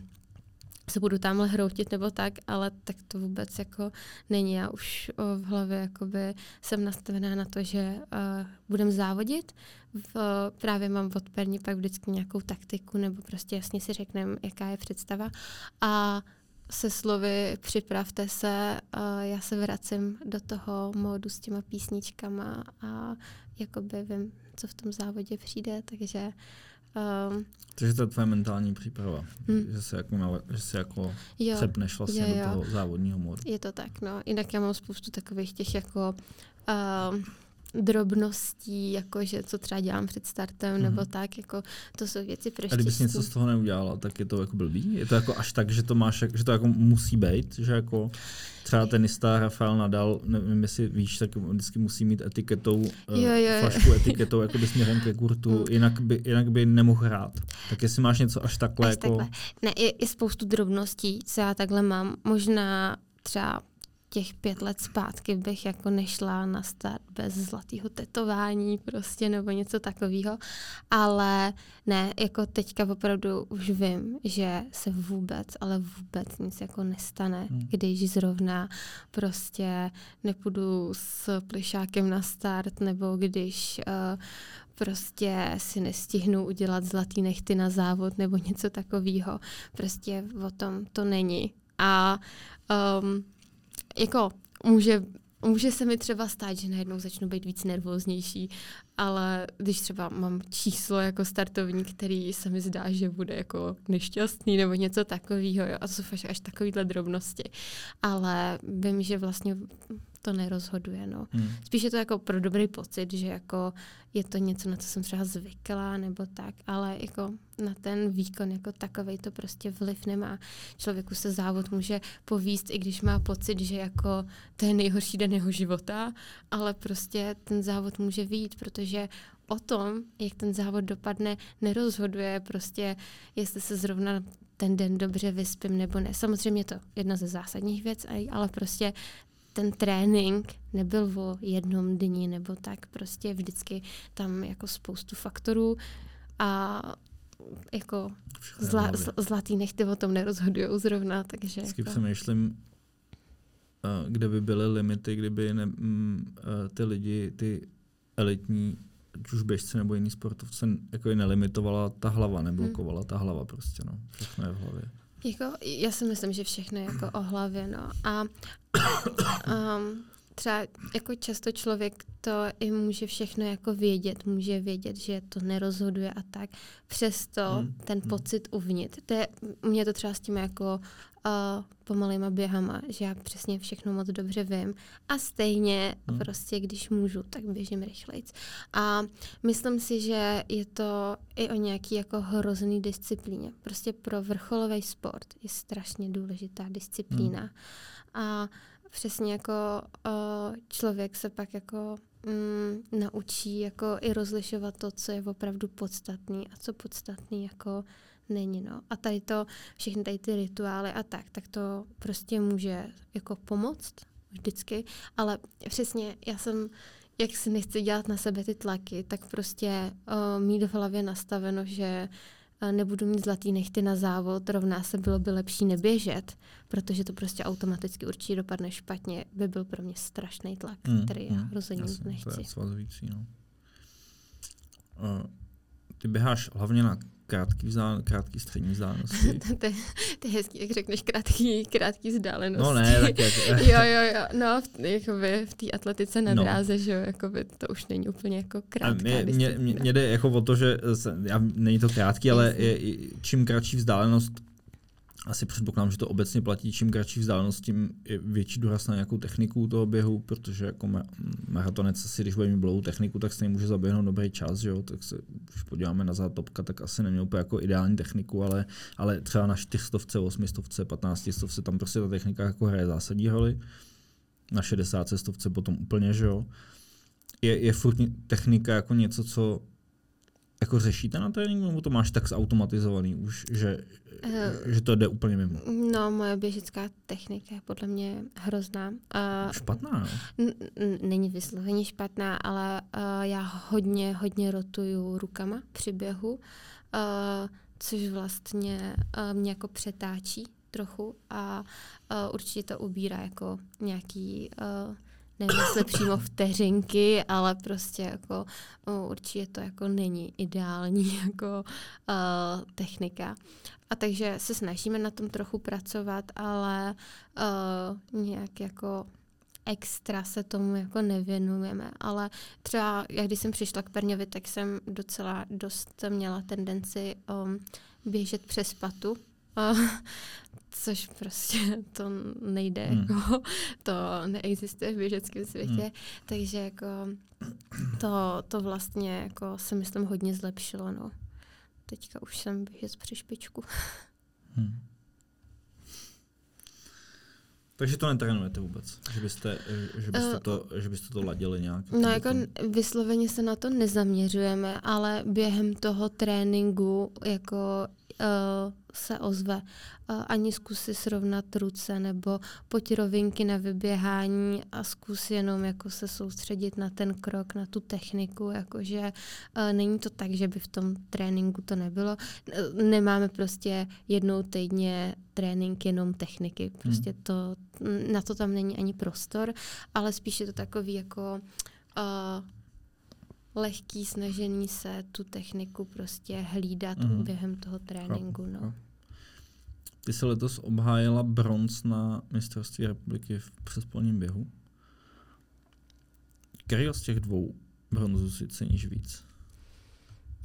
se budu tamhle hroutit nebo tak, ale tak to vůbec jako není. Já už o, v hlavě jakoby jsem nastavená na to, že uh, budem závodit. V, právě mám od perní pak vždycky nějakou taktiku nebo prostě jasně si řekneme, jaká je představa. A se slovy připravte se, uh, já se vracím do toho módu s těma písničkama a jakoby vím, co v tom závodě přijde, takže Um, Takže to je tvoje mentální příprava, hmm. že se jako, že se jako jo, přepneš vlastně jo, jo. do toho závodního modu. Je to tak, no. Jinak já mám spoustu takových těch jako uh, drobností, jako že co třeba dělám před startem, mm-hmm. nebo mhm. tak, jako to jsou věci pro A kdybys něco z toho neudělala, tak je to jako blbý? Je to jako až tak, že to máš, že to jako musí být, že jako třeba tenista Rafael Nadal, nevím, jestli víš, tak vždycky musí mít etiketou, jo, jo, jo. flašku etiketou jako by směrem ke kurtu, jinak, by, jinak by nemohl hrát. Tak jestli máš něco až takhle až jako... Takhle. Ne, je, je spoustu drobností, co já takhle mám. Možná třeba těch pět let zpátky bych jako nešla na start bez zlatého tetování prostě nebo něco takového, ale ne, jako teďka opravdu už vím, že se vůbec, ale vůbec nic jako nestane, hmm. když zrovna prostě nepůjdu s plišákem na start nebo když uh, prostě si nestihnu udělat zlatý nechty na závod nebo něco takového. Prostě o tom to není. A um, jako může, může se mi třeba stát, že najednou začnu být víc nervóznější, ale když třeba mám číslo jako startovní, který se mi zdá, že bude jako nešťastný nebo něco takového, a to jsou až, takovýhle drobnosti. Ale vím, že vlastně to nerozhoduje. No. Hmm. Spíš je to jako pro dobrý pocit, že jako je to něco, na co jsem třeba zvykla nebo tak, ale jako na ten výkon jako takový to prostě vliv nemá. Člověku se závod může povíst, i když má pocit, že jako to je nejhorší den jeho života, ale prostě ten závod může výjít, protože o tom, jak ten závod dopadne, nerozhoduje prostě, jestli se zrovna ten den dobře vyspím nebo ne. Samozřejmě to jedna ze zásadních věcí, ale prostě ten trénink nebyl o jednom dni nebo tak, prostě vždycky tam jako spoustu faktorů a jako zla, zlatý nechty o tom nerozhodují zrovna, takže... Vždycky jako... přemýšlím, eh, kde by byly limity, kdyby ne, m, mm, eh, ty lidi, ty elitní, ať už běžci nebo jiný sportovce, jako je nelimitovala ta hlava, neblokovala hmm. ta hlava prostě, no. Všechno je v hlavě. Jako, já si myslím, že všechno je jako o hlavě, no. A um, třeba jako často člověk to i může všechno jako vědět, může vědět, že to nerozhoduje a tak. Přesto hmm. ten hmm. pocit uvnitř. To je, mě to třeba s tím jako uh, pomalýma běhama, že já přesně všechno moc dobře vím a stejně hmm. prostě, když můžu, tak běžím rychlejc. A myslím si, že je to i o nějaký jako hrozný disciplíně. Prostě pro vrcholový sport je strašně důležitá disciplína. Hmm. A přesně jako uh, člověk se pak jako mm, naučí jako i rozlišovat to, co je opravdu podstatný a co podstatný jako není. No. A tady to, všechny tady ty rituály a tak, tak to prostě může jako pomoct vždycky, ale přesně já jsem jak si nechci dělat na sebe ty tlaky, tak prostě uh, mít v hlavě nastaveno, že uh, nebudu mít zlatý nechty na závod, rovná se bylo by lepší neběžet, protože to prostě automaticky určitě dopadne špatně, by byl pro mě strašný tlak, Mm, který já mm, rozhodně jasně, To nechci. je svazující, no. Uh, ty běháš hlavně na krátký, vzdál, krátký střední vzdálenosti. to, je hezký, jak řekneš krátký, krátký vzdálenosti. No ne, tak jak... jo, jo, jo, no, v, jakoby v té atletice na No. dráze, že jo, jakoby to už není úplně jako krátká mě, mě, mě, mě jde jako o to, že já, není to krátký, ale je, čím kratší vzdálenost, asi předpokládám, že to obecně platí, čím kratší vzdálenost, tím je větší důraz na nějakou techniku toho běhu, protože jako ma- maratonec asi, když bude mít dlouhou techniku, tak stejně může zaběhnout dobrý čas, že jo? tak se, když podíváme na zátopka, tak asi neměl úplně jako ideální techniku, ale, ale třeba na 400, 800, 15 stovce, tam prostě ta technika jako hraje zásadní roli. Na 60 stovce potom úplně, že jo. Je, je furt technika jako něco, co jako řešíte na tréninku, nebo to máš tak zautomatizovaný už, že, Eh, že to jde úplně mimo? No, moje běžecká technika je podle mě hrozná. Uh, Špatná, no. n- n- není vysloveně špatná, ale uh, já hodně, hodně rotuju rukama při běhu, uh, což vlastně uh, mě jako přetáčí trochu a uh, určitě to ubírá jako nějaký uh, nevím, jestli přímo vteřinky, ale prostě jako určitě to jako není ideální jako uh, technika. A takže se snažíme na tom trochu pracovat, ale uh, nějak jako extra se tomu jako nevěnujeme, ale třeba jak když jsem přišla k Perňovi, tak jsem docela dost měla tendenci um, běžet přes patu, což prostě to nejde, Hmm. hmm. jako, to neexistuje v běžeckém světě, Hmm. hmm. takže jako to, to vlastně jako se myslím hodně zlepšilo, no. Teďka už jsem běžet při špičku. Hm. Takže to netrénujete vůbec? Že byste, že byste, Eh, to, že byste to ladili nějak? No jako vysloveně se na to nezaměřujeme, ale během toho tréninku jako uh, se ozve. Uh, ani zkusy srovnat ruce nebo pojď rovinky na vyběhání a zkus jenom jako se soustředit na ten krok, na tu techniku, jakože uh, není to tak, že by v tom tréninku to nebylo. Nemáme prostě jednou týdně trénink jenom techniky, prostě to, na to tam není ani prostor, ale spíš je to takový jako uh, lehký snažení se tu techniku prostě hlídat Mhm. mm-hmm. během toho tréninku. No. Ty se letos obhájila bronz na mistrovství republiky v přespolním běhu. Který z těch dvou bronzů si ceníš víc?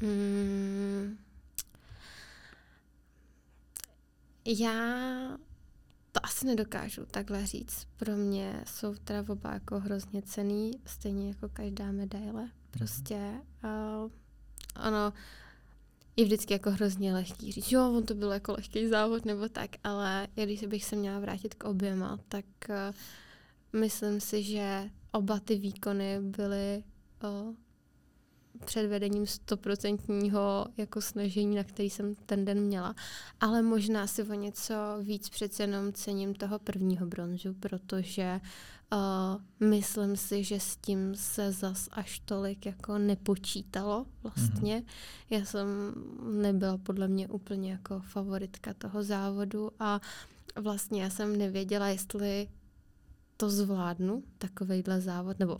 Mm, já to asi nedokážu takhle říct. Pro mě jsou teda oba jako hrozně cený, stejně jako každá medaile. Prostě uh, ano, je vždycky jako hrozně lehký říct, jo, on to byl jako lehký závod nebo tak, ale já když bych se měla vrátit k oběma, tak uh, myslím si, že oba ty výkony byly uh, před vedením stoprocentního jako snažení, na který jsem ten den měla. Ale možná si o něco víc přece jenom cením toho prvního bronzu, protože uh, myslím si, že s tím se zas až tolik jako nepočítalo vlastně. Mm-hmm. Já jsem nebyla podle mě úplně jako favoritka toho závodu a vlastně já jsem nevěděla, jestli to zvládnu, takovejhle závod, nebo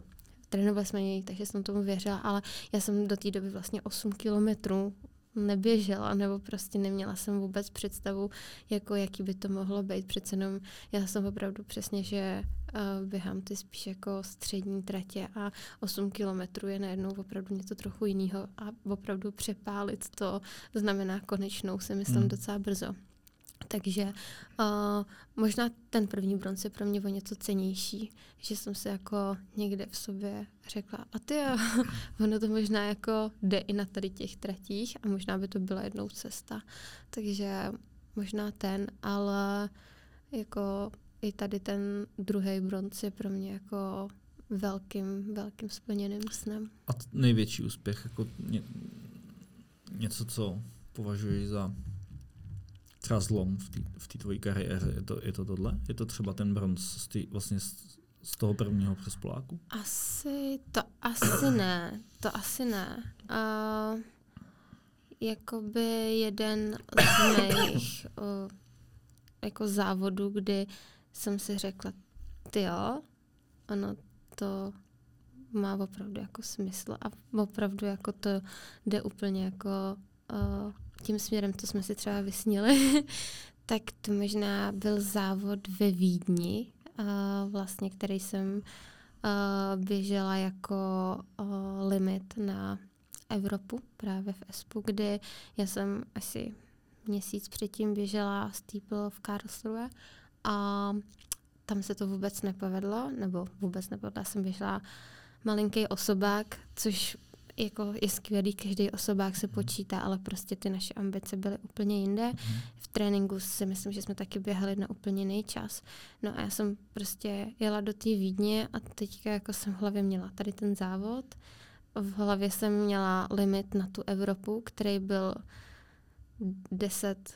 trénovali jsme něj, takže jsem tomu věřila, ale já jsem do té doby vlastně 8 kilometrů neběžela, nebo prostě neměla jsem vůbec představu, jako jaký by to mohlo být. Přece jenom já jsem opravdu přesně, že uh, běhám ty spíš jako střední tratě a 8 kilometrů je najednou opravdu něco trochu jiného a opravdu přepálit to znamená konečnou, si myslím, Hmm. mm. docela brzo. Takže uh, možná ten první bronz je pro mě o něco cenější, že jsem si jako někde v sobě řekla, a ty ono to možná jako jde i na tady těch tratích a možná by to byla jednou cesta. Takže možná ten, ale jako i tady ten druhý bronz je pro mě jako velkým, velkým splněným snem. A největší úspěch, jako ně, něco, co považuješ za třeba zlom v té tvojí kariéře, je to, je to tohle? Je to třeba ten bronz z tý, vlastně z, z toho prvního přes Poláku? Asi, to asi ne, to asi ne. Uh, jakoby jeden z mých uh, jako závodů, kdy jsem si řekla, ty jo, ono to má opravdu jako smysl a opravdu jako to jde úplně jako uh, tím směrem, co jsme si třeba vysnili, tak to možná byl závod ve Vídni, uh, vlastně, který jsem uh, běžela jako uh, limit na Evropu, právě v ESPu, kde já jsem asi měsíc předtím běžela Steeple v Karlsruhe a tam se to vůbec nepovedlo, nebo vůbec nepovedlo, já jsem běžela malinký osobák, což jako je skvělý, každý osobák se počítá, ale prostě ty naše ambice byly úplně jinde. V tréninku si myslím, že jsme taky běhali na úplně jiný čas. No a já jsem prostě jela do té Vídně a teďka jako jsem v hlavě měla tady ten závod. V hlavě jsem měla limit na tu Evropu, který byl 10,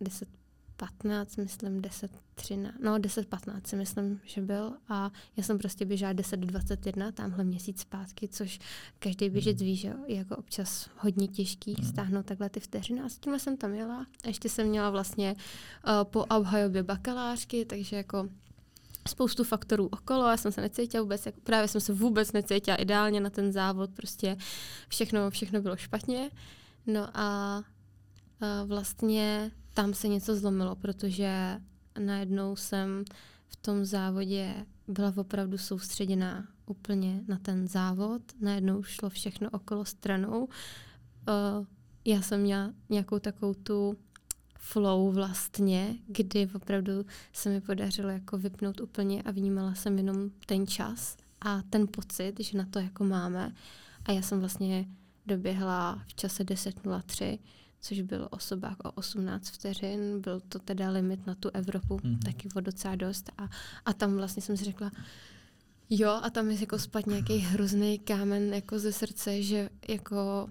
10 15, myslím 10, 13, no 10, 15 si myslím, že byl a já jsem prostě běžela 10 21, tamhle měsíc zpátky, což každý běžec hmm. ví, že je jako občas hodně těžký hmm. stáhnout takhle ty vteřiny a s tímhle jsem tam jela. A ještě jsem měla vlastně uh, po obhajobě bakalářky, takže jako spoustu faktorů okolo, já jsem se necítila vůbec, jako, právě jsem se vůbec necítila ideálně na ten závod, prostě všechno, všechno bylo špatně. No a vlastně tam se něco zlomilo, protože najednou jsem v tom závodě byla opravdu soustředěná úplně na ten závod. Najednou šlo všechno okolo stranou. Já jsem měla nějakou takovou tu flow vlastně, kdy opravdu se mi podařilo jako vypnout úplně a vnímala jsem jenom ten čas a ten pocit, že na to jako máme. A já jsem vlastně doběhla v čase 10.03 což byl osobák o 18 vteřin, byl to teda limit na tu Evropu, mm-hmm. taky o docela dost a, a tam vlastně jsem si řekla, jo a tam je jako spad nějaký hrozný kámen jako ze srdce, že jako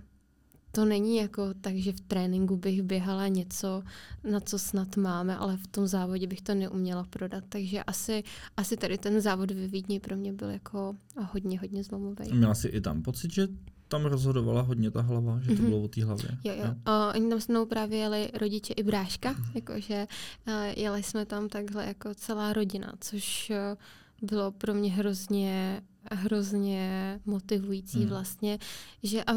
to není jako tak, že v tréninku bych běhala něco, na co snad máme, ale v tom závodě bych to neuměla prodat. Takže asi, asi tady ten závod ve Vídni pro mě byl jako hodně, hodně zlomový. Měla jsi i tam pocit, že tam rozhodovala hodně ta hlava, že to mm-hmm. bylo o té hlavě. Jo, jo. O, oni tam s mnou právě jeli rodiče i bráška, mm-hmm. jakože uh, jeli jsme tam takhle jako celá rodina, což uh, bylo pro mě hrozně hrozně motivující hmm. vlastně, že a,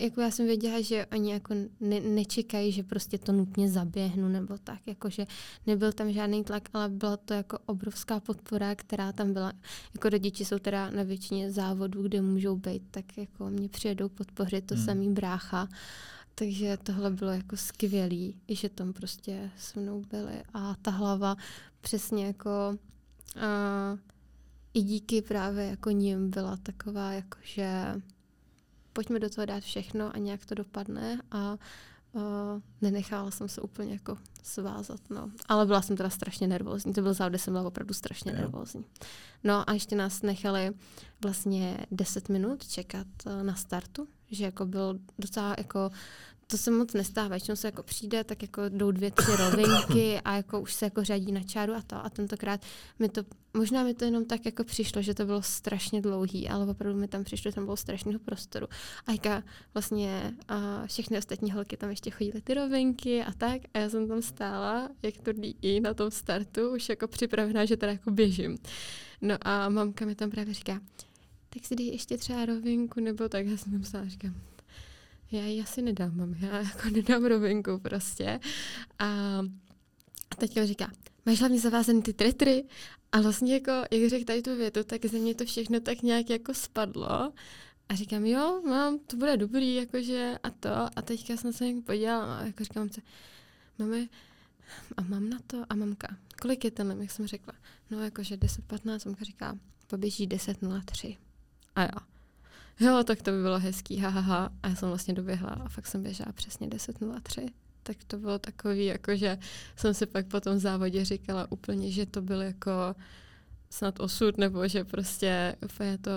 jako já jsem věděla, že oni jako ne, nečekají, že prostě to nutně zaběhnu nebo tak, jakože nebyl tam žádný tlak, ale byla to jako obrovská podpora, která tam byla. Jako rodiči jsou teda na většině závodů, kde můžou být, tak jako mě přijedou podpořit to hmm. samý brácha. Takže tohle bylo jako skvělý, že tam prostě se mnou byli. A ta hlava přesně jako uh, i díky právě jako ním byla taková, jako že pojďme do toho dát všechno a nějak to dopadne a uh, nenechala jsem se úplně jako svázat, no. Ale byla jsem teda strašně nervózní, to byl závod, kde jsem byla opravdu strašně yeah. nervózní. No a ještě nás nechali vlastně 10 minut čekat uh, na startu, že jako byl docela jako to se moc nestává. Většinou se jako přijde, tak jako jdou dvě, tři rovinky a jako už se jako řadí na čáru a to. A tentokrát mi to, možná mi to jenom tak jako přišlo, že to bylo strašně dlouhý, ale opravdu mi tam přišlo, tam bylo strašného prostoru. A jaká vlastně a všechny ostatní holky tam ještě chodily ty rovinky a tak. A já jsem tam stála, jak to i na tom startu, už jako připravená, že teda jako běžím. No a mamka mi tam právě říká, tak si dej ještě třeba rovinku, nebo tak. Já jsem tam stála říkám, já ji asi nedám, mám, já jako nedám rovinku prostě. A teďka říká, máš hlavně zavázaný ty tretry a vlastně jako, jak řekl tady tu větu, tak ze mě to všechno tak nějak jako spadlo. A říkám, jo, mám, to bude dobrý, jakože a to. A teďka jsem se jako podívala a jako říkám se, máme, a mám na to a mamka, kolik je ten jak jsem řekla? No jakože 10.15, mamka říká, poběží 10.03. A já, jo, tak to by bylo hezký, ha, ha, ha. A já jsem vlastně doběhla a fakt jsem běžela přesně 10.03. Tak to bylo takový, jako že jsem si pak po tom závodě říkala úplně, že to byl jako snad osud, nebo že prostě úplně to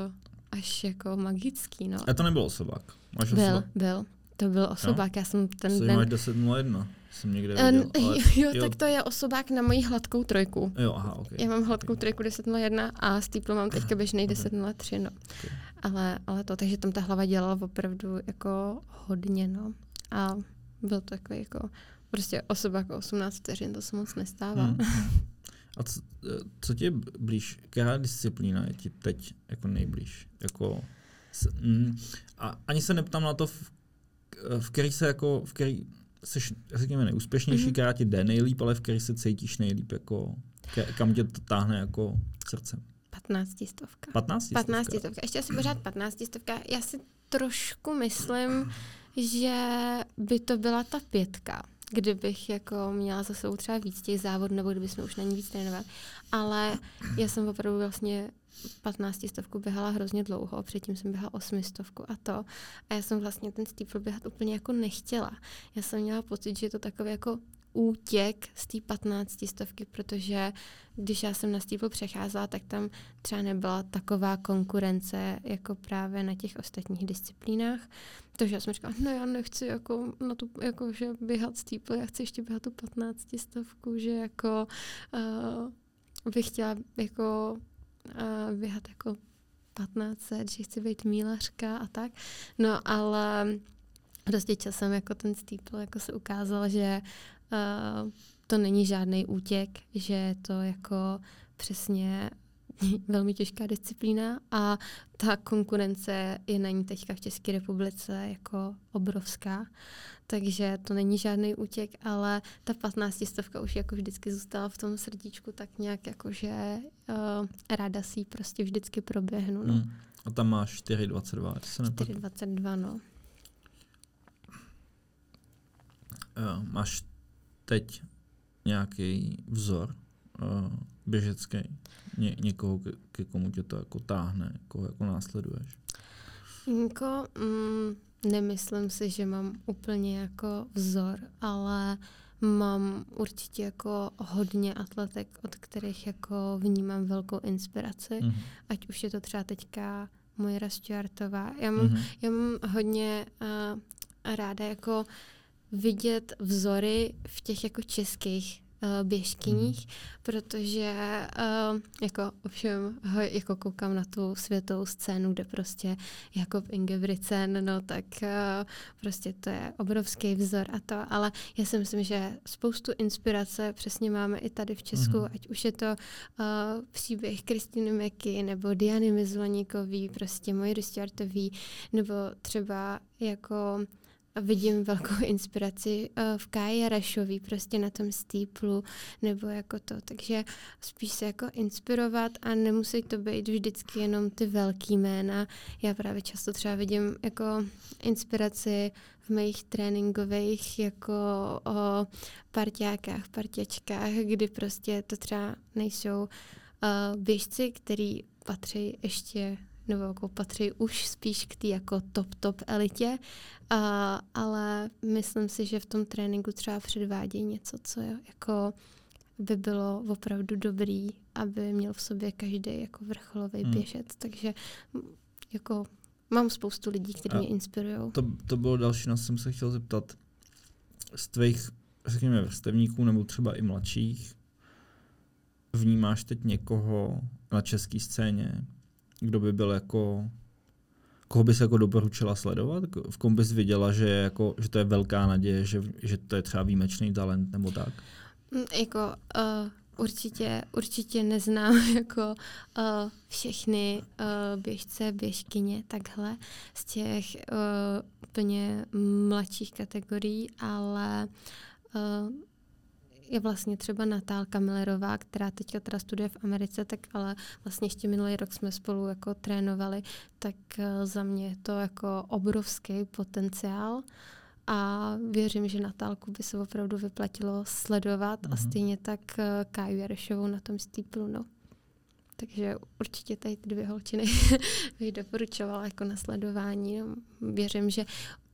až jako magický, no. A to nebyl osobák? Máš byl, osobák? byl. To byl osobák, jo? já jsem ten Co den... máš 10.01? jsem někde viděl. Ale, jo, jo, tak to je osobák na moji hladkou trojku. Jo, aha, okay. Já mám hladkou trojku 10.01 a Steeple mám teďka běžný Okay. 10.03, no. Okay. Ale, ale to, takže tam ta hlava dělala opravdu jako hodně, no. A byl to takový jako prostě osobák 18 vteřin, to se moc nestává. Hmm. A co, co ti je blíž? Která disciplína je ti teď jako nejblíž? Jako, s, mm, a ani se neptám na to, v, v který se jako, v který jsi, řekněme, neúspěšnější, mm-hmm. která ti jde nejlíp, ale v který se cítíš nejlíp, jako, ke, kam tě to táhne jako srdcem? 15 stovka. 15 stovka? 15 stovka. Ještě asi pořád 15 stovka. Já si trošku myslím, že by to byla ta pětka kdybych jako měla za sebou třeba víc těch závodů, nebo kdyby jsme už na ní víc trénovali. Ale já jsem opravdu vlastně 15 stovku běhala hrozně dlouho, předtím jsem běhala 8 stovku a to. A já jsem vlastně ten steeple běhat úplně jako nechtěla. Já jsem měla pocit, že je to takový jako útěk z té 15 stovky, protože když já jsem na steeple přecházela, tak tam třeba nebyla taková konkurence jako právě na těch ostatních disciplínách. Takže já jsem říkala, no já nechci jako, na tu, jako že běhat steeple, já chci ještě běhat tu 15 stovku, že jako uh, bych chtěla jako uh, běhat jako 1500, že chci být mílařka a tak. No ale prostě časem jako ten steeple jako se ukázal, že uh, to není žádný útěk, že je to jako přesně velmi těžká disciplína a ta konkurence je na ní teďka v České republice jako obrovská. Takže to není žádný útěk, ale ta 15 stovka už jako vždycky zůstala v tom srdíčku tak nějak jako, že uh, ráda si ji prostě vždycky proběhnu. No. Hmm. A tam máš 4,22, 4,22, no. Uh, máš teď nějaký vzor uh, běžecký? Ně, někoho, ke, ke komu tě to jako táhne, koho jako následuješ? Jako, mm, nemyslím si, že mám úplně jako vzor, ale mám určitě jako hodně atletek, od kterých jako vnímám velkou inspiraci. Mm-hmm. Ať už je to třeba teďka Mojra Stuartová. Já mám, mm-hmm. já mám hodně uh, ráda jako vidět vzory v těch jako českých uh, běžkyních, mm. protože uh, jako ovšem ho, jako koukám na tu světovou scénu, kde prostě Jakob Ingebrigtsen, no tak uh, prostě to je obrovský vzor a to, ale já si myslím, že spoustu inspirace přesně máme i tady v Česku, mm. ať už je to uh, příběh Kristiny Meky nebo Diany Mizloníkový, prostě Mojry Stuartový, nebo třeba jako vidím velkou inspiraci uh, v Káji Rašový, prostě na tom stýplu, nebo jako to. Takže spíš se jako inspirovat a nemusí to být vždycky jenom ty velký jména. Já právě často třeba vidím jako inspiraci v mých tréninkových jako o parťákách, partěčkách, kdy prostě to třeba nejsou uh, běžci, který patří ještě nebo jako patří už spíš k té jako top, top elitě, a, ale myslím si, že v tom tréninku třeba předvádějí něco, co je jako by bylo opravdu dobrý, aby měl v sobě každý jako vrcholový hmm. běžec, takže jako mám spoustu lidí, kteří mě inspirují. To, to bylo další, na co jsem se chtěl zeptat. Z tvých, řekněme, vrstevníků nebo třeba i mladších, vnímáš teď někoho na české scéně, kdo by byl jako koho bys jako doporučila sledovat? V kom bys viděla, že, jako, že to je velká naděje, že, že to je třeba výjimečný talent nebo tak? Mm, jako uh, určitě, určitě neznám jako uh, všechny uh, běžce, běžkyně takhle z těch uh, úplně mladších kategorií, ale uh, je vlastně třeba Natálka Millerová, která teďka teda studuje v Americe, tak ale vlastně ještě minulý rok jsme spolu jako trénovali, tak eh, za mě je to jako obrovský potenciál a věřím, že Natálku by se opravdu vyplatilo sledovat mm-hmm. a mhm. stejně tak eh, Káju Jarešovou na tom stýplu, no. Takže určitě tady ty dvě holčiny bych doporučovala jako na sledování. No, věřím, že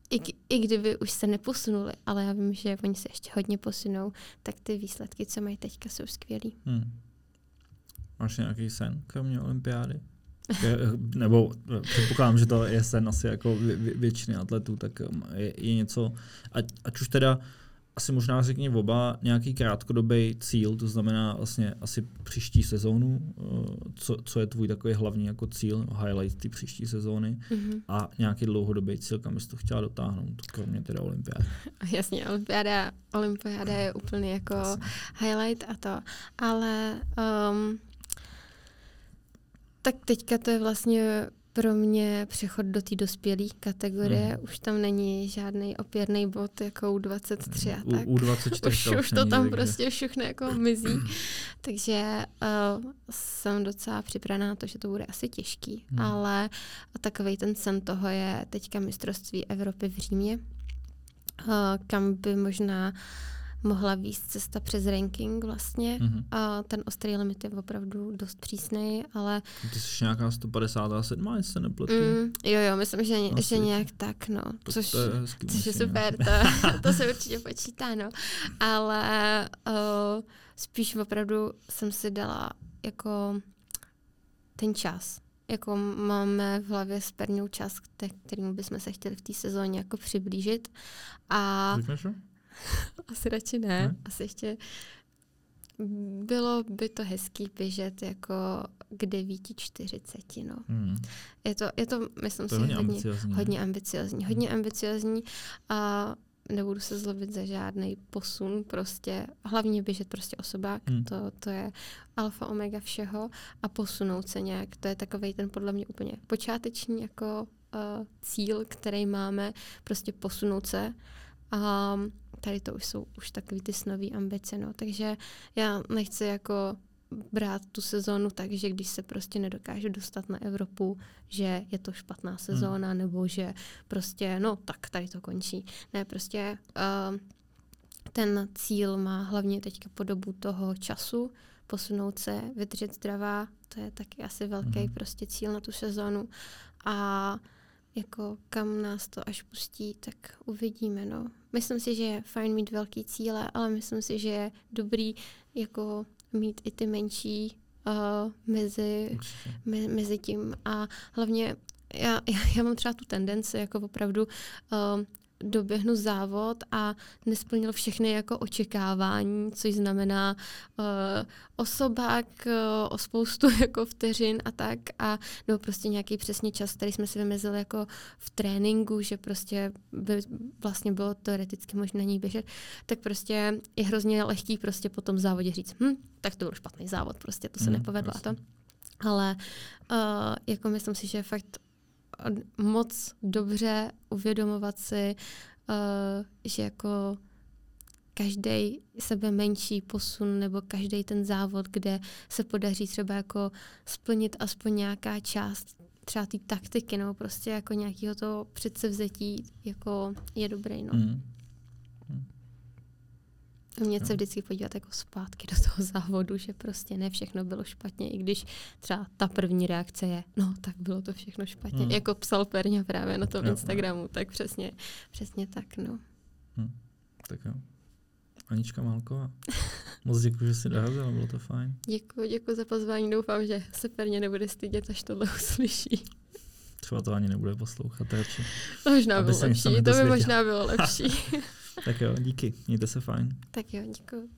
i, i kdyby už se neposunuli, ale já vím, že oni se ještě hodně posunou, tak ty výsledky, co mají teďka, jsou skvělý. Hmm. Máš nějaký sen, kromě olympiády? Nebo předpokládám, že to je sen asi jako vě, většiny atletů, tak um, je, je něco, ať, ať už teda asi možná řekni oba nějaký krátkodobý cíl, to znamená vlastně asi příští sezónu, uh, co, co je tvůj takový hlavní jako cíl, highlight ty příští sezóny mm-hmm. a nějaký dlouhodobý cíl, kam bys to chtěla dotáhnout, kromě teda olympiády. Jasně, olympiáda, olympiáda je úplně jako Jasně. highlight a to, ale um, tak teďka to je vlastně pro mě přechod do té dospělé kategorie. Hmm. Už tam není žádný opěrný bod jako u 23 a tak. U, u 24 už, už to tam takže. prostě všechno jako mizí. Takže uh, jsem docela připravená na to, že to bude asi těžký. Hmm. Ale takový ten sen toho je teďka mistrovství Evropy v Římě, uh, kam by možná uh, mohla výst cesta přes ranking vlastně. Mm-hmm. A ten ostrý limit je opravdu dost přísný, ale... Ty jsi nějaká 157, jestli se nepletu. Mm, jo, jo, myslím, že, Asi. že nějak tak, no. To, což, to je, hezký, což je super, to, to se určitě počítá, no. Ale uh, spíš opravdu jsem si dala jako ten čas. Jako máme v hlavě sperňou čas, kterým bychom se chtěli v té sezóně jako přiblížit. A Řekneš Asi radši ne. ne. Asi ještě bylo by to hezký běžet jako k 9.40, no. Hmm. Je, to, je to, myslím to si, hodně, ambiciozní. hodně ambiciozní. Hodně ambiciozní a nebudu se zlobit za žádný posun, prostě hlavně běžet prostě osobák, hmm. to, to je alfa omega všeho a posunout se nějak, to je takový ten podle mě úplně počáteční jako uh, cíl, který máme, prostě posunout se a tady to už jsou už takový ty snový ambice, no. Takže já nechci jako brát tu sezónu tak, že když se prostě nedokáže dostat na Evropu, že je to špatná hmm. sezóna, hmm. nebo že prostě, no tak tady to končí. Ne, prostě uh, ten cíl má hlavně teďka podobu toho času, posunout se, vydržet zdravá, to je taky asi velký hmm. prostě cíl na tu sezónu. A jako kam nás to až pustí, tak uvidíme, no. Myslím si, že je fajn mít velký cíle, ale myslím si, že je dobrý jako mít i ty menší uh, mezi, me, mezi tím a hlavně já, já, já mám třeba tu tendenci jako opravdu uh, doběhnu závod a nesplnil všechny jako očekávání, což znamená uh, osobák uh, o spoustu jako vteřin a tak a nebo prostě nějaký přesně čas, který jsme si vymezili jako v tréninku, že prostě by vlastně bylo teoreticky možné ní běžet, tak prostě je hrozně lehký prostě po tom závodě říct, hm, tak to byl špatný závod, prostě to se hmm, nepovedlo a to. Ale uh, jako myslím si, že fakt moc dobře uvědomovat si, uh, že jako každý sebe menší posun nebo každý ten závod, kde se podaří třeba jako splnit aspoň nějaká část třeba té taktiky nebo prostě jako nějakého toho předsevzetí jako je dobrý. No. Mm umět se vždycky podívat jako zpátky do toho závodu, že prostě ne všechno bylo špatně, i když třeba ta první reakce je, no tak bylo to všechno špatně, hmm. jako psal Perňa právě na tom jo, Instagramu, jo. tak přesně, přesně tak, no. Hmm. Tak jo. Anička Malková. Moc děkuji, že jsi dorazila, bylo to fajn. Děkuji, děkuji za pozvání, doufám, že se Perně nebude stydět, až tohle uslyší. Třeba to ani nebude poslouchat radši. To možná bylo lepší, to by možná bylo lepší. Tak jo, díky, mějte se fajn. Tak jo, děkuji.